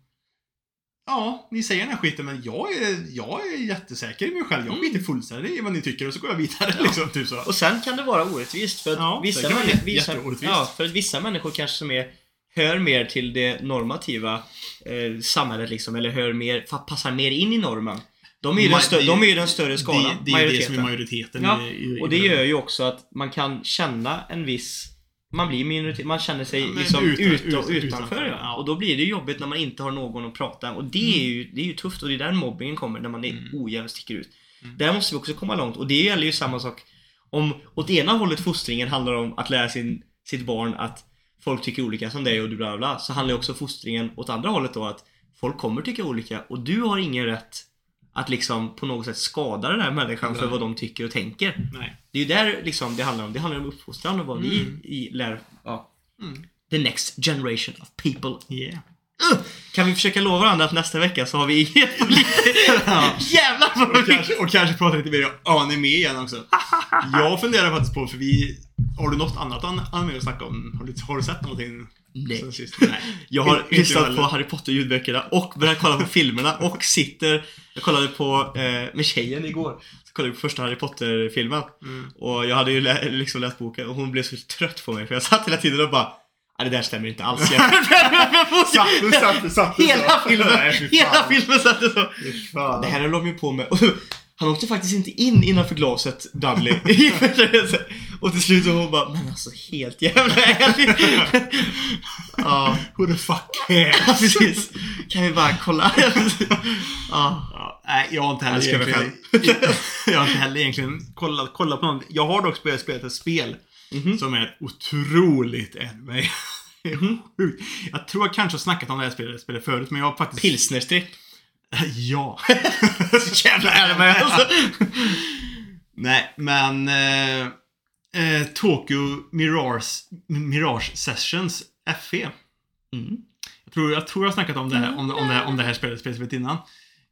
Ja, ni säger den här skiten men jag är, jag är jättesäker i mig själv. Jag skiter fullständigt i vad ni tycker och så går jag vidare liksom. Typ så. Och sen kan det vara orättvist för att Ja, vissa, jätte- vissa, ja, för att vissa människor kanske som är hör mer till det normativa eh, samhället liksom, eller hör mer, passar mer in i normen. De är ju, den, stö- de är den större skalan, Det, det är ju det som är majoriteten. Ja, i, i, Och det i gör ju också att man kan känna en viss man blir minoritet, man känner sig Ja, liksom utan- och utanför, utanför. ja. Och då blir det jobbigt när man inte har någon att prata Och det är ju, det är ju tufft och det är där mobbingen kommer, när man är Mm. ojämn och sticker ut. Mm. Där måste vi också komma långt och det gäller ju samma sak om åt ena hållet fostringen handlar om att lära sin, sitt barn att folk tycker olika som dig och du bla bla bla, så handlar ju också fostringen åt andra hållet då att folk kommer tycka olika och du har ingen rätt att liksom på något sätt skada den här människan för vad de tycker och tänker. Nej. Det är ju där liksom det handlar om. Det handlar om uppfostran och vad vi Mm. i lär, ja. Mm. The next generation of people. Yeah. Uh, kan vi försöka lova varandra att nästa vecka så har vi lite... [LAUGHS] Ja. Jävlar vad Och vi... kanske, och kanske prata lite mer anime igen också. [LAUGHS] Jag funderar faktiskt på, för vi... Har du något annat an- anime att snacka om? Har du, har du sett någonting? Nej. sist? Nej. Jag har lyssnat på Harry Potter ljudböckerna och börjat kolla på filmerna och [LAUGHS] sitter... Jag kollade på eh, med tjejen igår. Så kollade jag på första Harry Potter-filmen. Mm. Och jag hade ju lä- liksom läst boken och hon blev så trött på mig för jag satt hela tiden och bara Nej det där stämmer inte alls. [LAUGHS] Jag- Satt du, satt du, satt du så? Hela filmen! Nej. Hela filmen satt det så. Det här höll de ju på med. [LAUGHS] Han åkte faktiskt inte in innanför glaset, Dudley. [LAUGHS] och till slut så hon bara, men alltså helt jävla ärligt. ja, Who the fuck cares? precis. Kan vi bara kolla? ja. Ja, nej, jag har inte heller egentligen... jag har inte heller egentligen kollat, kollat på något. Jag har dock spelat, spelat ett spel Mhm. som är otroligt anime. [LAUGHS] Sjukt. Jag tror jag kanske har snackat om det här spelet, spelet förut, men jag har faktiskt... Pilsnerstripp. [LAUGHS] Ja. [LAUGHS] Så jävla anime alltså. Nej, men... Eh, eh, Tokyo Mirage, Mirage Sessions, FE. Mm. Jag tror, jag tror jag har snackat om det här, om, om det här, om det här spelet, spelet innan.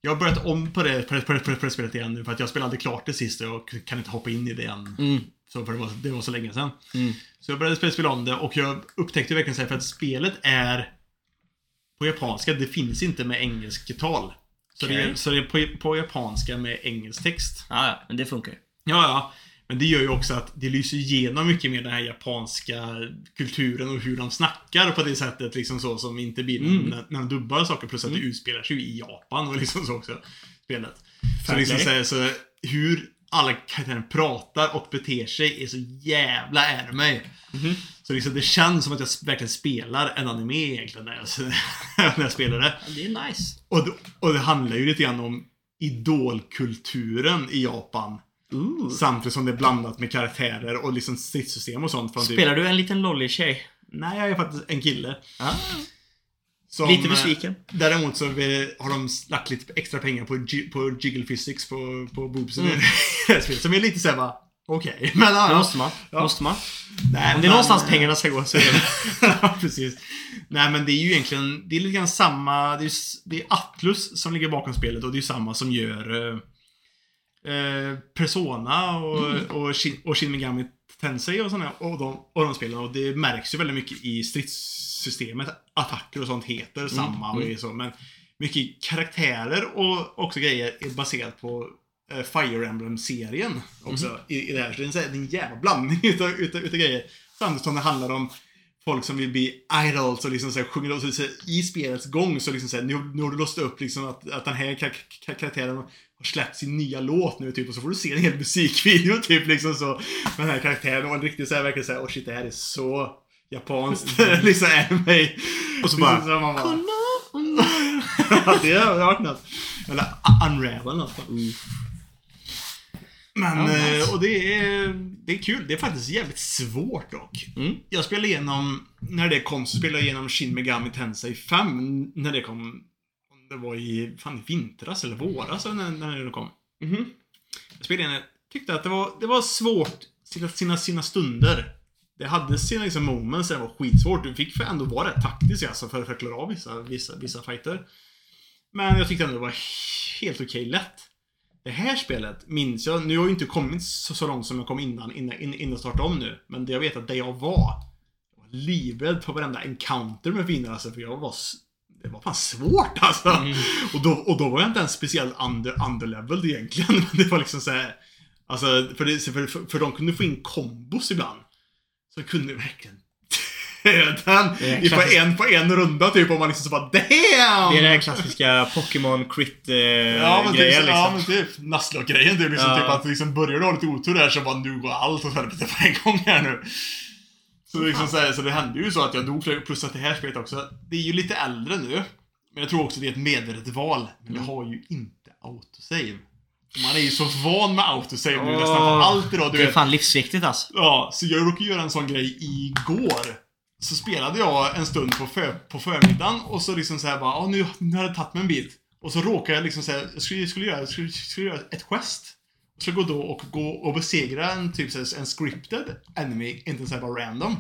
Jag har börjat om på det, på, det, på, det, på, det, spelet igen nu för att jag spelade klart det sist och jag kan inte hoppa in i det än. Mm. Så för det var, det var så länge sedan. Mm. Så jag började spela, spela om det och jag upptäckte verkligen så här, för att spelet är på japanska, det finns inte med engelsk tal. Så, det, är, Okej. så det är på, på japanska med engelsk text. Ja, ja, men det funkar ju. Ja, ja. Men det gör ju också att det lyser igenom mycket mer den här japanska kulturen och hur de snackar på det sättet liksom så som inte blir Mm. när, när de dubbar saker. Plus att det utspelar sig ju i Japan och liksom så också. Spelet. Så liksom så, här, så hur alla karaktärer pratar och beter sig är så jävla anime. Mhm. Så liksom det känns som att jag verkligen spelar en anime egentligen när jag, [LAUGHS] när jag spelar det. Ja, det är nice. Och, det. och det handlar ju lite grann om idolkulturen i Japan. Ooh. Samtidigt som det är blandat med karaktärer och liksom stridssystem och sånt. Från typ- Spelar du en liten lolly-tjej? Nej, jag är faktiskt en kille. Ah. Som, Lite eh, besviken. Däremot så har de lagt lite extra pengar på, på jiggle physics på, på boobsen Mm. i [LAUGHS] det här spelet. Som är lite såhär okej. [LAUGHS] Men ja, Det måste man. Ja. Måste man. Nej, Om det är någonstans pengarna ska gå så är det [LAUGHS] ja, precis. Nej, men det är ju egentligen, det är lite grann samma, det är, det är Atlus som ligger bakom spelet och det är samma som gör eh, Persona och, Mm. och, Shin, och Shin Megami Tensei och sådana och de, och de spelen. Och det märks ju väldigt mycket i stridssystemet. Attacker och sånt heter samma och mm. så. Men mycket karaktärer och också grejer är baserat på eh, Fire Emblem-serien också Mhm. i, i det här. Så det är en, jävla blandning [LAUGHS] utav, utav, utav grejer. Samtidigt som det handlar om folk som vill bli idols och liksom så här, sjunger och så, här, i spelets gång så liksom så här, nu, nu har du låst upp liksom att, att den här kar kar karaktären har släppt sin nya låt nu typ och så får du se en hel musikvideo [LAUGHS] typ liksom så med den här karaktären och en riktigt så här verkligen såhär, åh shit det här är så japanskt [LAUGHS] liksom anime. Och så bara, så man bara ja, det har varit något. Eller Unravel något. Men, Ja, eh, och det är, det är kul. Det är faktiskt jävligt svårt dock. Mm. Jag spelade igenom, när det kom så spelade jag igenom Shin Megami Tensei 5. När det kom, om det var i, fan i vintras eller våras när, när det kom. Mhm. Jag spelade igenom, tyckte att det var, det var svårt sina, sina, sina stunder. Det hade sina liksom moments, det var skitsvårt. Du fick för ändå vara rätt taktisk alltså för, för att klara av vissa, vissa, vissa fighter. Men jag tyckte ändå det var helt okej lätt. Det här spelet minns jag, nu har jag ju inte kommit så, så långt som jag kom innan, innan, innan jag startade om nu. Men det jag vet att det jag var, jag var livrädd på varenda encounter med fiender alltså, för jag var det var fan svårt alltså. Mm. Och, då, och då var jag inte ens speciellt under, underleveled egentligen. [LAUGHS] Men det var liksom så här. Alltså, för, det, för, för, för de kunde få in kombos ibland. Så kunde verkligen [LAUGHS] döda Det den på en, på en runda typ. Och man liksom så bara DAMN! Det är den här klassiska Pokémon crit eh, Ja men, typ, grejen liksom. ja men typ Nuzlocke-grejen. Det är liksom Ja. typ att liksom börjar du ha lite otur där så bara nu går allt åt helvete på en gång här nu. Så, det liksom så, här, så det hände ju så att jag dog flera, plus att det här spelet också, det är ju lite äldre nu. Men jag tror också det är ett medvetet val. Men det Mm. har ju inte autosave. Man är ju så van med autosave nu Åh. nästan på allt idag. Du Det är vet. fan livsviktigt alltså. Ja, så jag råkade göra en sån grej igår. Så spelade jag en stund på, för, på förmiddagen och så liksom såhär bara, ja nu, nu har det tagit mig en bit. Och så råkade jag liksom säga, jag skulle, skulle, göra, skulle, skulle göra ett quest. Och så gå då och gå och besegra en typ så här, en scripted enemy, inte såhär bara random.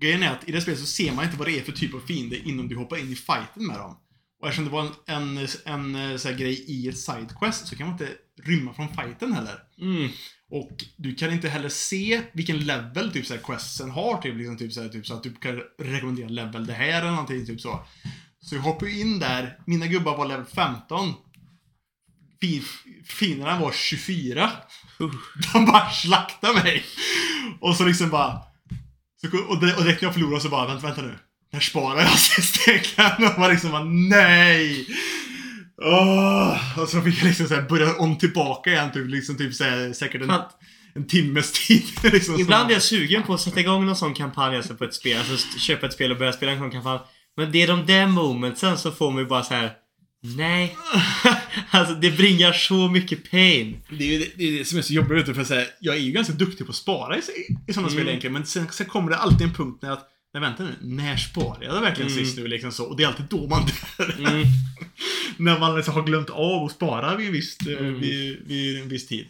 Grejen är att i det spelet så ser man inte vad det är för typ av fiende innan du hoppar in i fighten med dem. Och eftersom det var en, en, en så här grej i ett sidequest så kan man inte rymma från fighten heller. Mm. Och du kan inte heller se vilken level typ så här questsen har. Typ, liksom, typ, så här, typ så att du kan rekommendera level det här eller någonting. Typ så. Så jag hoppade in där. Mina gubbar var level 15. Fin, finerna var 24. [LAUGHS] De bara slaktade mig. Och så liksom bara... Så, och direkt när jag förlorade så bara, vänta, vänta nu. När sparar jag stegen? Och man liksom bara, nej! Åh! Och så fick jag liksom så här börja om tillbaka igen, typ, liksom, typ så här, säkert en, Fan. en timmes tid. [LAUGHS] liksom, Ibland är så. jag sugen på att sätta igång någon sån kampanj alltså på ett spel. Alltså köpa ett spel och börja spela en sån kampanj. Men det är de där momentsen som får mig bara så här. Nej. [LAUGHS] alltså det bringar så mycket pain. Det är ju det, det, är det som är så jobbigt, för så här, jag är ju ganska duktig på att spara i, i sådana spel Mm. egentligen, men sen, sen kommer det alltid en punkt när att Nej vänta nu, när sparade jag verkligen Mm. sist nu liksom så? Och det är alltid då man dör. Mm. [LAUGHS] när man liksom har glömt av att spara vid en viss, eh, Mm. vid, vid en viss tid.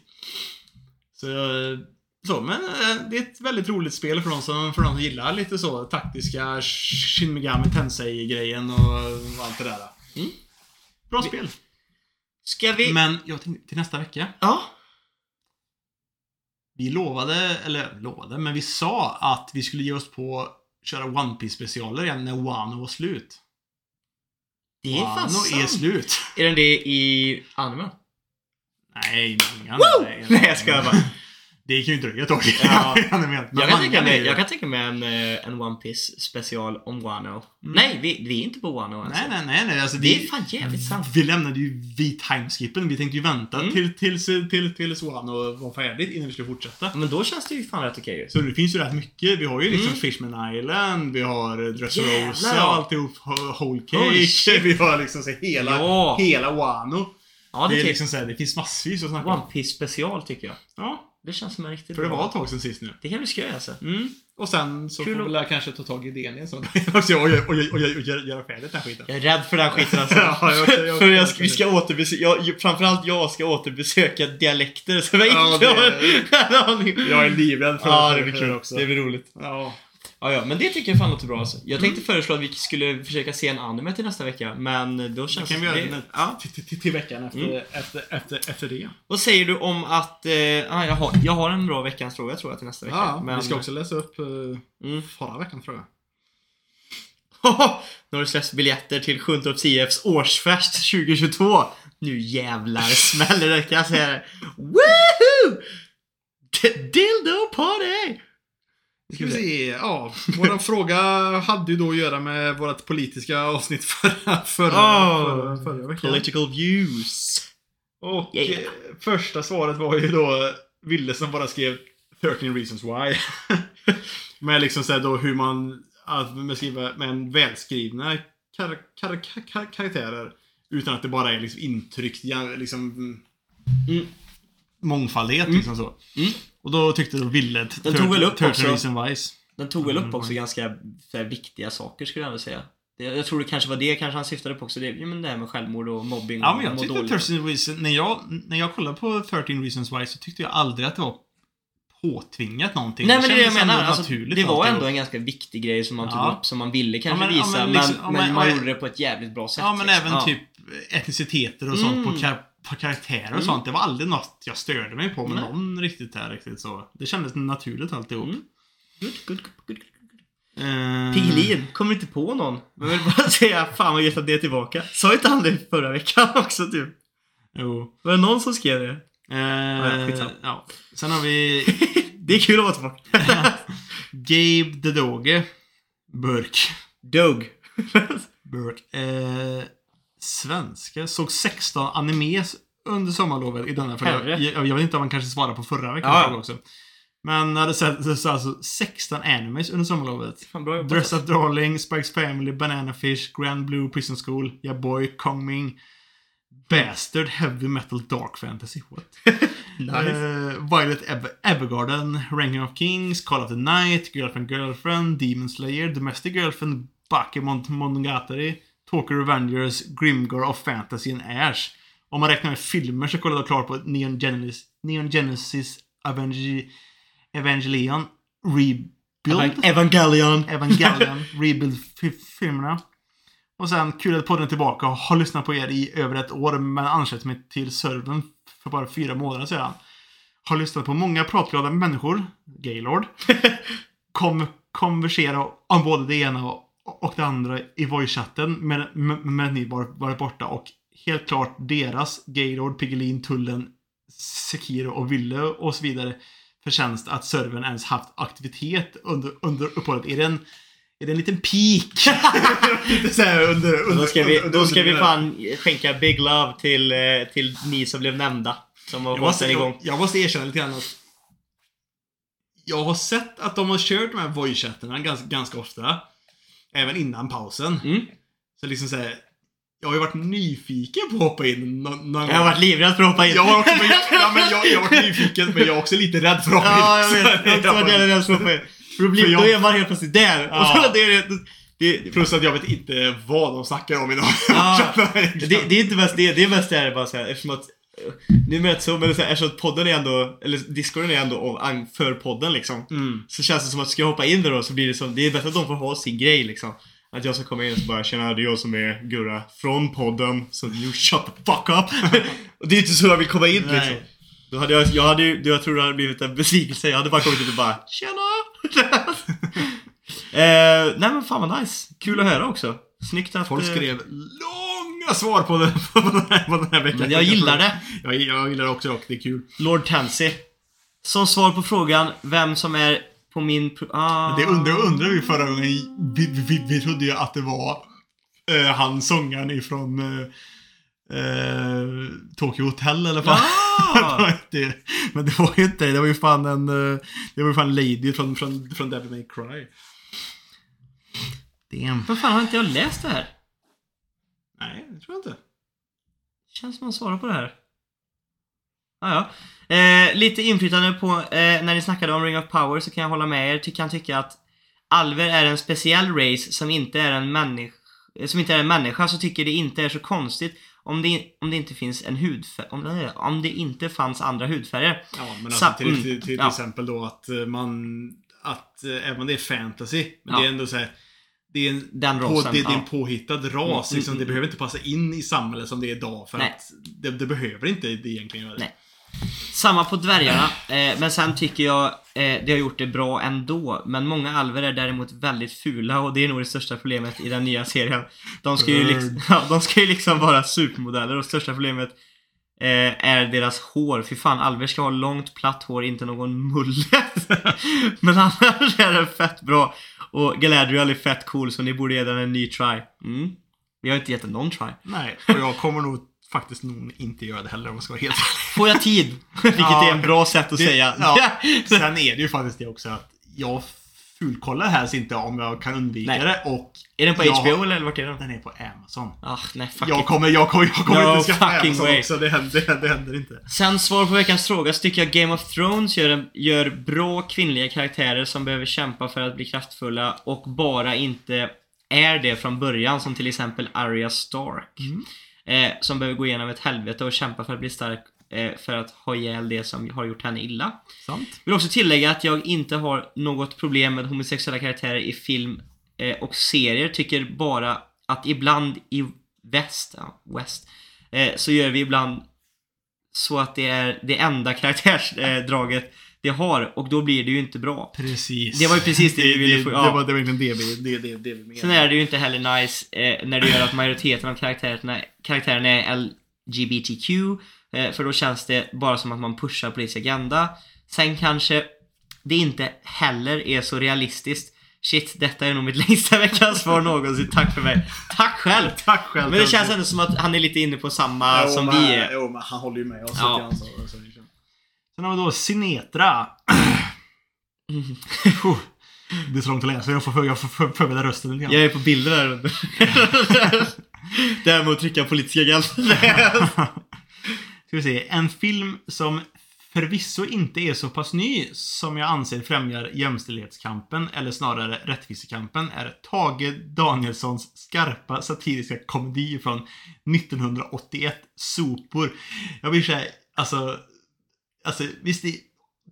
Så, eh, så, men eh, det är ett väldigt roligt spel för de som, för de som gillar lite så taktiska Shin Megami Tensei-grejen och allt det där. Mm. Bra Vi- spel. Ska vi... Men jag tänkte till nästa vecka. Ja. Vi lovade, eller lovade, men vi sa att vi skulle ge oss på köra One Piece specialer igen när Wano var slut. Det är fan Wano är sant. slut. Är den det i anime? Nej, inga [LAUGHS] Nej, jag skojar bara. Det [LAUGHS] kan ju dröja ett tag. Ja. Jag vet, men Jag kan, tänka är mig, jag kan tänka mig en, eh, en One Piece special om Wano. Mm. Nej, vi, vi är inte på Wano alltså. Nej, nej, nej, nej. Alltså, Det är vi, fan jävligt sant. vi lämnade ju vid timeskippen. Vi tänkte ju vänta Mm. till, tills, till, tills Wano var färdigt innan vi skulle fortsätta. Men då känns det ju fan rätt okej ju. Så det finns ju rätt mycket. Vi har ju liksom Mm. Fishman Island, vi har Dressrosa Jävlar, och alltihop. Ho- Whole Cake. [LAUGHS] Vi har liksom så hela, Ja. hela Wano. Ja, det, det är är liksom så här, det finns massvis att snacka om. One Piece special tycker jag. Ja, Det känns som en riktigt för det var ett tag sedan sist nu. Det kan bli skoj alltså. Mm. Och sen så Kul får vi väl kanske ta tag i idén igen [LAUGHS] och, och, och, och, och, och göra färdigt den här skiten. Jag är rädd för den skiten alltså. [LAUGHS] Ja, jag- jag- för jag vi ska återbesöka, jag, framförallt jag ska återbesöka dialekter som jag Ja, inte det- [LAUGHS] har en aning Jag är livrädd för Ja, för- det blir kul också. Det blir roligt. Ja. Ja, ja, men det tycker jag fan låter bra alltså. Jag tänkte Mm. föreslå att vi skulle försöka se en anime till nästa vecka, men då Det känns kan vi det... göra ja. till, till, till, veckan efter, Mm. efter, efter, efter det. Vad säger du om att... Eh, ah, jag, har, jag har en bra veckans fråga tror jag till nästa vecka. Ja, men... vi ska också läsa upp uh, Mm. förra veckan tror jag. [LAUGHS] nu har det släppts biljetter till Sjuntorps IFs årsfest 2022. Nu jävlar smäller det kan jag säga det. Woohoo! D- Dildo party! Ska vi se, ja. Vår [LAUGHS] fråga hade ju då att göra med vårt politiska avsnitt förra, förra, Oh, förra, förra veckan. Political views. Och Yeah. eh, första svaret var ju då Ville som bara skrev 13 reasons why. [LAUGHS] med liksom såhär då hur man att beskriva med en välskrivna kar, kar, kar, kar, karaktärer. Utan att det bara är liksom intryckt, liksom Mm. mångfaldighet Mm. liksom så. Mm. Och då tyckte då Ville Den tog väl upp 13 också. whys. Den tog väl upp Mm, också ganska här, viktiga saker skulle jag ändå säga. Det, jag tror det kanske var det kanske han syftade på också. Det, ja, men det här med självmord och mobbing Ja, men jag tyckte dåligt. 13 reasons, när jag, när jag kollade på 13 reasons why så tyckte jag aldrig att det var påtvingat någonting. Nej men det är det jag menar. Alltså, det var ändå en ganska viktig grej som man tog Ja. upp, som man ville kanske Ja, men- ja, visa, men men, liksom- ja, men, men- man ja, gjorde det på ett jävligt bra sätt. Ja, men liksom. även Ja. typ etniciteter och sånt på, Mm. kar på karaktärer och Mm. sånt. Det var aldrig något jag störde mig på med Nej. någon riktigt där riktigt så. Det kändes naturligt alltihop. Mm. Good, good, good, good. Eh, Piggelin, kommer inte på någon. Men vill bara [LAUGHS] säga, fan vad gött att det är tillbaka. Sa inte han det förra veckan [LAUGHS] också typ? Jo. Var det någon som skrev det? Skitsamma. ja. Sen har vi [LAUGHS] det är kul att vara tillbaka. Gabe the Doge. Burk. Dog. Burk. Eh, svenska. Såg 16 animes under sommarlovet i denna. För jag, jag, vet inte om man kanske svarade på förra veckan Ja, också. Men hade sett så, så alltså 16 animes under sommarlovet. Fan bra. Dress Up Darling, Spikes Family, Banana Fish, Grand Blue Prison School, Ya Boy, Kong Ming, Bastard, Heavy Metal Dark Fantasy. What? [LAUGHS] Nice. Eh, Violet Ever Evergarden, Ranking of Kings, Call of the Night, Girlfriend Girlfriend, Demon Slayer, Domestic Girlfriend, Bakemon Monogatari, Talker Avengers, Grimgar of Fantasy and Ash. Om man räknar med filmer så kollade jag klart på Neon Genesis, Neon Genesis Evangel Evangelion Rebuild. Evan- Evangelion. Evangelion [LAUGHS] Rebuild-filmerna. Och sen kul att podden är tillbaka och har lyssnat på er i över ett år men anslöt mig till servern för bara fyra månader sedan. Har lyssnat på många pratglada människor, Gaylord, [LAUGHS] kom, konversera om både det ena och, och det andra i voice-chatten med, med, med ni var, varit borta och helt klart deras, Gaylord, Piggelin, Tullen, Sekiro och Ville och så vidare förtjänst att servern ens haft aktivitet under, under uppehållet. Är det en, är det en liten peak? [LAUGHS] Lite här under, under, Då ska vi, under- då ska vi fan skänka big love till, eh, till ni som blev nämnda. Som har jag måste, igång. jag, jag måste erkänna lite grann att jag har sett att de har kört de här voice-chatterna ganska, ganska ofta. Även innan pausen. Mm. Så liksom så här, jag har ju varit nyfiken på att hoppa in någon, någon Jag har varit livrädd för att hoppa in. jag har också, jag, ja, men jag, jag har varit nyfiken, men jag är också lite rädd för att hoppa in. Ja, jag vet. Så Jag har också varit rädd för att hoppa in. [LAUGHS] För då, blir, jag- då är man helt plötsligt där. Ja. Och så, det, är det, Plus att jag vet inte vad de snackar om idag. Ja, [LAUGHS] det, det är inte mest det, det är mest det här bara såhär eftersom att nu är det så, men så här, eftersom att podden är ändå, eller discorden är ändå för podden liksom. Mm. Så känns det som att ska jag hoppa in där då så blir det som, det är bättre att de får ha sin grej liksom. Att jag ska komma in och bara tjena det är jag som är Gurra från podden, så you shut the fuck up. [LAUGHS] och det är inte så jag vill komma in Nej. liksom. Då hade jag, jag hade jag tror det hade blivit en besvikelse. Jag hade bara kommit in och bara Tjena! [LAUGHS] eh, nej men fan vad nice. Kul att höra också. Snyggt att... Folk eh, skrev långa svar på den, på den, här, på den här veckan. Men jag gillar det. Jag, jag gillar det också och det är kul. Lord Tansy. Som svar på frågan vem som är på min... Ah. Det undrar, undrar vi förra gången. Vi, vi, vi trodde ju att det var eh, han sångaren ifrån eh, eh, Tokyo Hotel eller vad [LAUGHS] Ja! det var inte- Men det var ju inte det. Det var ju fan en... eh, Det var ju fan Lady från, från, från Devil May Cry. Damn. Vad fan har inte jag läst det här? Nej, det tror jag inte. Känns som man svarar på det här. Ah, ja. eh, lite inflytande på, eh, när ni snackade om Ring of Power så kan jag hålla med er. Ty kan tycka att Alver är en speciell race som inte är en människa, som inte är en människa så tycker det inte är så konstigt om det, om det inte finns en hudfärg, om, det- om det inte fanns andra hudfärger. Ja, men Sa- alltså till, mm, till, till, till ja. exempel då att eh, man... att eh, även om det är fantasy, men Ja. det är ändå så här. Det är en, Den på, rasen, det, det är en ja. påhittad ras. Mm, liksom, mm, det mm. behöver inte passa in i samhället som det är idag. För Nej. att det, det behöver inte det egentligen göra det. Samma på dvärgarna, eh, men sen tycker jag eh, det har gjort det bra ändå. Men många alver är däremot väldigt fula och det är nog det största problemet i den nya serien. De ska ju, liksom, [LAUGHS] ja, de ska ju liksom vara supermodeller och största problemet eh, är deras hår. Fy fan, alver ska ha långt platt hår, inte någon mullet. [LAUGHS] men annars är det fett bra. Och Galadriel är fett cool så ni borde ge den en ny try. Mm. Vi har inte gett den någon try. Nej, och jag kommer nog faktiskt nog inte göra det heller om jag ska vara helt Får jag tid? [LAUGHS] Vilket Ja, är en bra sätt att det- säga. ja. [LAUGHS] Sen är det ju faktiskt det också att jag fulkollar helst inte om jag kan undvika Nej. det och Är den på jag- HBO eller vart är den? den är på Amazon. Ah, nej, fuck Jag kommer, jag kommer, jag kommer No inte skaffa Amazon way. också. Det händer, det, händer, det händer inte. Sen svar på veckans fråga så tycker jag Game of Thrones gör, en, gör bra kvinnliga karaktärer som behöver kämpa för att bli kraftfulla och bara inte är det från början som till exempel Arya Stark. Mm. Eh, som behöver gå igenom ett helvete och kämpa för att bli stark för att ha ihjäl det som har gjort henne illa. Sant. Vill också tillägga att jag inte har något problem med homosexuella karaktärer i film eh, och serier. Tycker bara att ibland i väst, ja, west, eh, så gör vi ibland så att det är det enda [LAUGHS] karaktärsdraget det har och då blir det ju inte bra. Precis. Det var ju precis det vi ville det, få- det, ja. var, det var det vi, det, det, det vi menade. Sen är det ju inte heller nice eh, när det gör att majoriteten av karaktärerna, karaktärerna är LGBTQ eh, för då känns det bara som att man pushar politisk agenda. Sen kanske det inte heller är så realistiskt. Shit, detta är nog mitt [LAUGHS] längsta veckans svar någonsin. Tack för mig. Tack själv! [LAUGHS] Tack själv. Men det känns ändå som att han är lite inne på samma Jo, som men, vi är. Jo, men han håller ju med oss Ja. lite grann. Så, så, liksom. Sen har vi då Sinetra. [LAUGHS] Mm. Det är så långt att läsa. Jag får, förbereda rösten lite grann. Jag är på bilder där under. Däremot trycka politiska agenda. Ska vi se. En film som förvisso inte är så pass ny som jag anser främjar jämställdhetskampen, eller snarare rättvisekampen, är Tage Danielssons skarpa satiriska komedi från 1981, Sopor. Jag vill säga, alltså, alltså visst, det,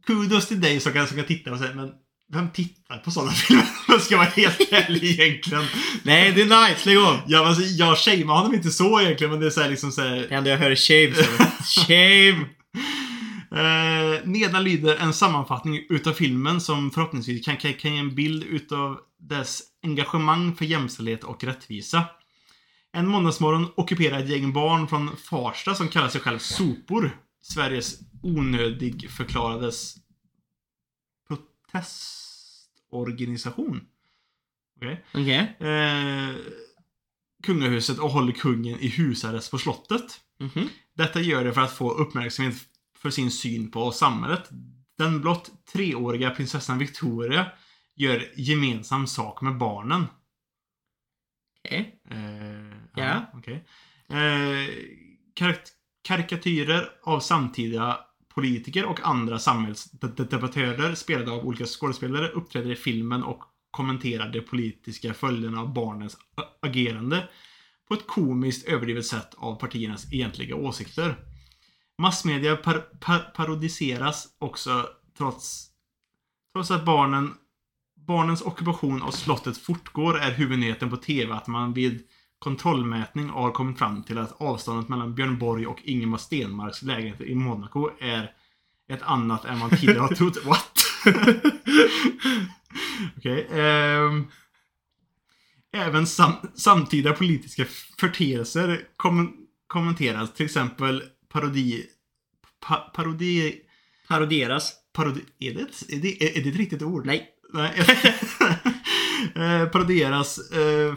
kudos till dig som kan, som kan titta och säga, men vem tittar på sådana [LAUGHS] filmer? Om jag ska vara helt ärlig egentligen. Nej, det är nice. Lägg av. Ja, alltså, jag shamear honom inte så egentligen, men det är så här, liksom så här, Det enda jag hör är shame. [LAUGHS] Shame! Eh, nedan lyder en sammanfattning utav filmen som förhoppningsvis kan, kan, kan ge en bild utav dess engagemang för jämställdhet och rättvisa. En måndagsmorgon ockuperar ett gäng barn från Farsta som kallar sig själv Sopor Sveriges onödig förklarades protestorganisation. Okej. Okej. Eh, kungahuset och håller kungen i husarrest på slottet. Mhm. Detta gör det för att få uppmärksamhet för sin syn på samhället. Den blott treåriga prinsessan Victoria gör gemensam sak med barnen. Okej. Eh, Ja. okej. Eh, karak- karikatyrer av samtida politiker och andra samhällsdebattörer spelade av olika skådespelare uppträder i filmen och kommenterar de politiska följderna av barnens agerande på ett komiskt överdrivet sätt av partiernas egentliga åsikter. Massmedia par par parodiseras också trots, trots att barnen Barnens ockupation av slottet fortgår är huvudnyheten på TV att man vid kontrollmätning har kommit fram till att avståndet mellan Björn Borg och Ingemar Stenmarks lägenhet i Monaco är ett annat än man tidigare har trott. What? [LAUGHS] Okej. ehm. Även sam samtida politiska förteelser kom kommenteras. Till exempel parodi... Pa parodi... Parodieras. Parodi... Är det, ett, är, det, är det ett riktigt ord? Nej. Nej. [LAUGHS] eh, parodieras eh,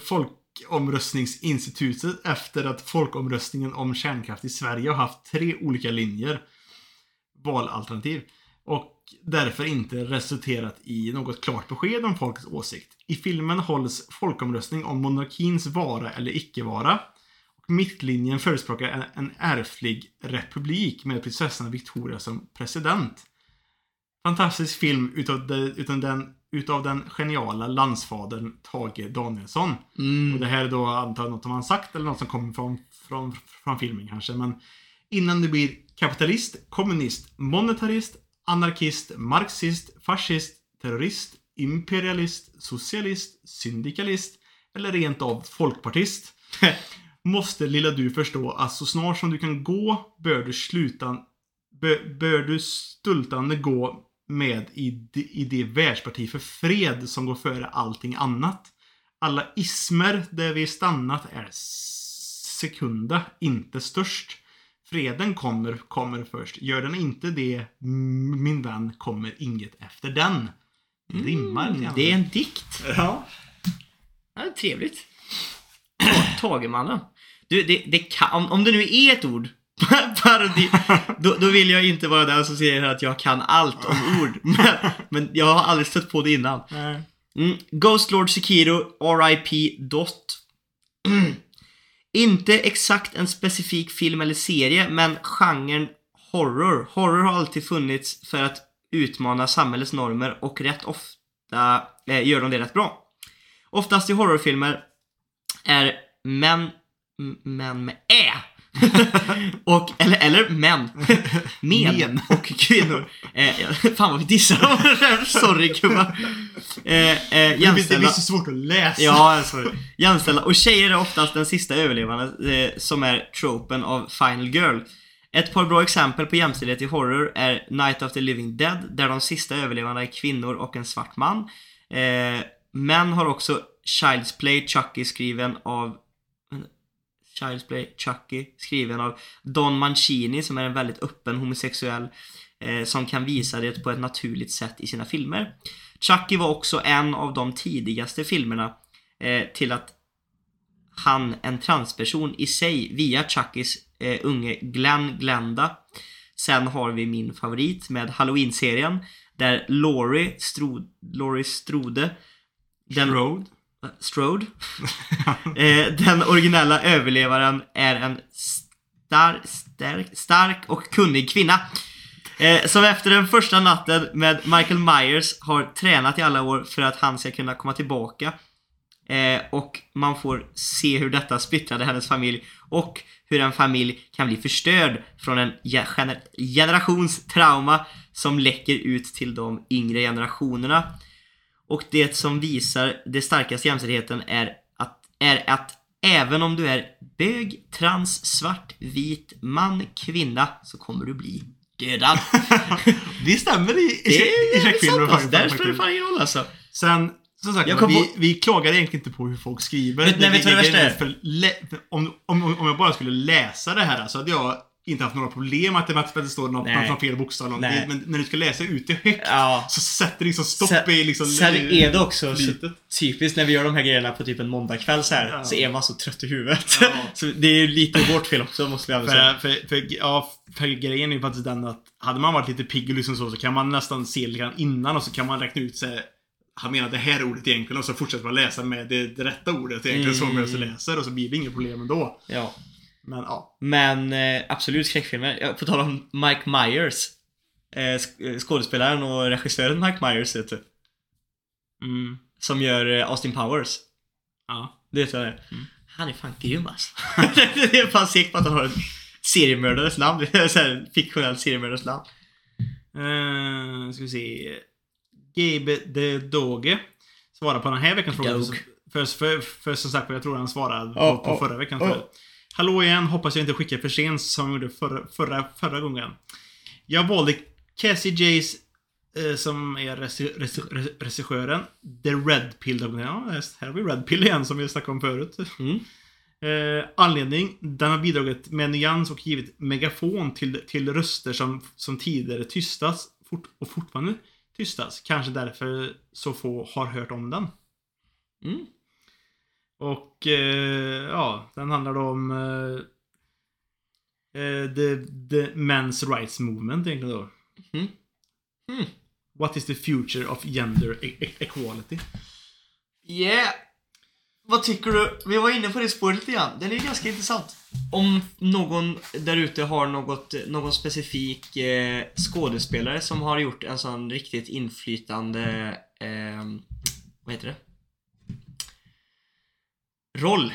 Folkomröstningsinstitutet efter att folkomröstningen om kärnkraft i Sverige har haft tre olika linjer. Valalternativ. Och därför inte resulterat i något klart besked om folkets åsikt. I filmen hålls folkomröstning om monarkins vara eller icke-vara. Och mittlinjen förespråkar en, en ärftlig republik med prinsessan Victoria som president. Fantastisk film utav, de, utav, den, utav den geniala landsfadern Tage Danielsson. Och Mm. det här är då antar jag något som han sagt eller något som kommer från, från, från filmen kanske. Men innan du blir kapitalist, kommunist, monetarist, anarkist, marxist, fascist, terrorist, imperialist, socialist, syndikalist eller rent av folkpartist [LAUGHS] måste lilla du förstå att så snart som du kan gå bör du sluta bör, bör du stultande gå med i, i det världsparti för fred som går före allting annat. Alla ismer där vi stannat är sekunda, inte störst. Freden kommer, kommer först. Gör den inte det, min vän, kommer inget efter den. Det rimmar. Mm, Det är en dikt. Ja. Ja, trevligt. Ta- Tagemannen. Du, det, det kan, om, om det nu är ett ord, [LAUGHS] parodi, då, då vill jag inte vara den som säger att jag kan allt om [LAUGHS] ord. Men, men jag har aldrig stött på det innan. Mm. Ghost Lord Sekiro, RIP Dot. [CLEARS THROAT] Inte exakt en specifik film eller serie, men genren horror. Horror har alltid funnits för att utmana samhällets normer och rätt ofta eh, gör de det rätt bra. Oftast i horrorfilmer är män, män med ä. [LAUGHS] och, eller, eller män. Med [LAUGHS] Men. [LAUGHS] och kvinnor. Eh, fan vad vi dissar dem. Sorry gubbar. Eh, eh, blir- det jämställda. blir så svårt att läsa. Ja, sorry. Jämställda. Och tjejer är oftast den sista överlevande eh, som är tropen av Final Girl. Ett par bra exempel på jämställdhet i horror är Night of the Living Dead, där de sista överlevande är kvinnor och en svart man. Eh, män har också Child's Play Chucky skriven av Child's Play Chucky skriven av Don Mancini som är en väldigt öppen homosexuell eh, som kan visa det på ett naturligt sätt i sina filmer. Chucky var också en av de tidigaste filmerna eh, till att han, en transperson i sig, via Chuckys eh, unge Glenn Glenda. Sen har vi min favorit med Halloween-serien där Laurie, Stro, Laurie Strode den, Strode? Eh, Strode [LAUGHS] eh, Den originella överlevaren är en star, stark, stark och kunnig kvinna. Eh, som efter den första natten med Michael Myers har tränat i alla år för att han ska kunna komma tillbaka. Och man får se hur detta splittrade hennes familj och hur en familj kan bli förstörd från en gener- generations trauma som läcker ut till de yngre generationerna. Och det som visar det starkaste jämställdheten är att, är att även om du är bög, trans, svart, vit, man, kvinna så kommer du bli dödad. [LAUGHS] Det stämmer i, i, Det i alltså. faktiskt. Där spelar det fan ingen roll alltså. Sen, som sagt, vi, på- vi klagar egentligen inte på hur folk skriver. Vet- nej, vet du vad det värsta är? För om, om, om jag bara skulle läsa det här så hade jag inte haft några problem att det, att det står någon fel bokstav. Nej. Men när du ska läsa ut det högt Ja. så sätter det liksom stopp Sen- i liksom... Sen är det också så typiskt när vi gör de här grejerna på typ en måndagkväll så här Ja. så är man så trött i huvudet. Ja. [LAUGHS] så det är lite vårt fel också måste ändå säga. För, för, för, ja, för grejen är ju faktiskt den att hade man varit lite pigg och liksom så, så kan man nästan se lite grann innan och så kan man räkna ut sig han menar det här ordet egentligen och så fortsätter man läsa med det, det rätta ordet egentligen så Mm. man så läser och så blir det inget problem ändå. Ja. Men ja. Men eh, absolut skräckfilmer. På tal om Mike Myers. Eh, sk- eh, skådespelaren och regissören Mike Myers du. Mm. Som gör eh, Austin Powers. Ja. Det vet jag det. Han är fan grym alltså. [LAUGHS] det är fan säker på att han har en seriemördares namn. Så här, fiktionellt seriemördares namn. Uh, ska vi se. Gabe de Doge svarar på den här veckans fråga. För, för, för, för som sagt, jag tror han svarade på, Ja, på ja, förra veckan. ja. Hallå igen, hoppas jag inte skickar för sent som jag gjorde förra, förra, förra gången. Jag valde Cassie Jays eh, som är regi- regi- regissören. The Red Pill. Ja, här har vi Red Pill igen som vi snackade om förut. Mm. Eh, anledning. Den har bidragit med nyans och givit megafon till, till röster som, som tidigare tystats fort, och fortfarande tystas. Kanske därför så få har hört om den. Mm. Och eh, ja, den handlar om eh, eh, the, the Men's Rights Movement egentligen då. Mm. Mm. What is the future of gender e- e- equality? Yeah! Vad tycker du? Vi var inne på det spåret lite grann. Den är ju ganska intressant. Om någon där ute har något, någon specifik eh, skådespelare som har gjort en sån riktigt inflytande, eh, vad heter det? Roll.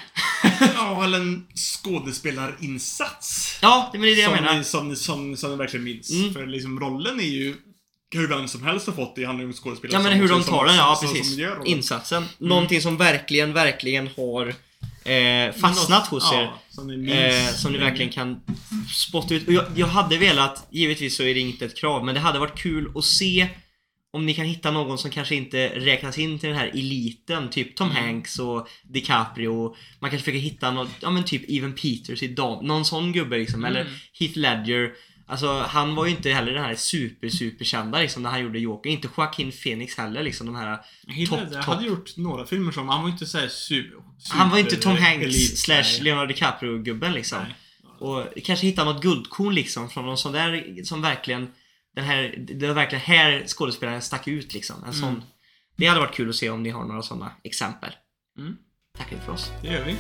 ja, eller en skådespelarinsats. Ja, det är det jag som, menar. Ni, som, ni- som, som ni verkligen minns. Mm. För liksom rollen är ju hur vem som helst har fått det handlar ju om skådespelare Ja men som- hur de som- tar den, ja som- som precis. rollen. Insatsen. Någonting som verkligen, verkligen har eh, fastnat hos er. Ja, som ni minns. Eh, som ni verkligen kan spotta ut. Och jag, jag hade velat, givetvis så är det inte ett krav, men det hade varit kul att se om ni kan hitta någon som kanske inte räknas in till den här eliten, typ Tom Mm. Hanks och DiCaprio. Man kanske försöker hitta något, ja men typ Evan Peters i dam, någon sån gubbe liksom. Mm. Eller Heath Ledger. Alltså han var ju inte heller den här super super kända liksom när han gjorde Joker. Inte Joaquin Phoenix heller liksom de här topp, Ledger topp. hade gjort några filmer som, han var inte såhär super, super Han var inte Tom Hanks elit. slash Nej. Leonardo DiCaprio-gubben liksom. Nej. Och kanske hitta något guldkorn liksom från någon sån där som verkligen den här, det var verkligen här skådespelaren stack ut liksom. En sån. Mm. Det hade varit kul att se om ni har några sådana exempel. Mm. Tackar för oss. Det gör vi. Eh,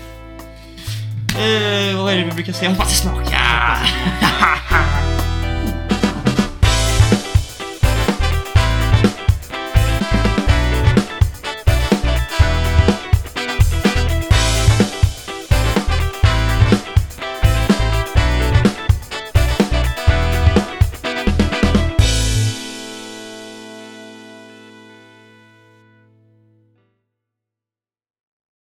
vad är det vi brukar säga? Hoppas det smakar! [LAUGHS]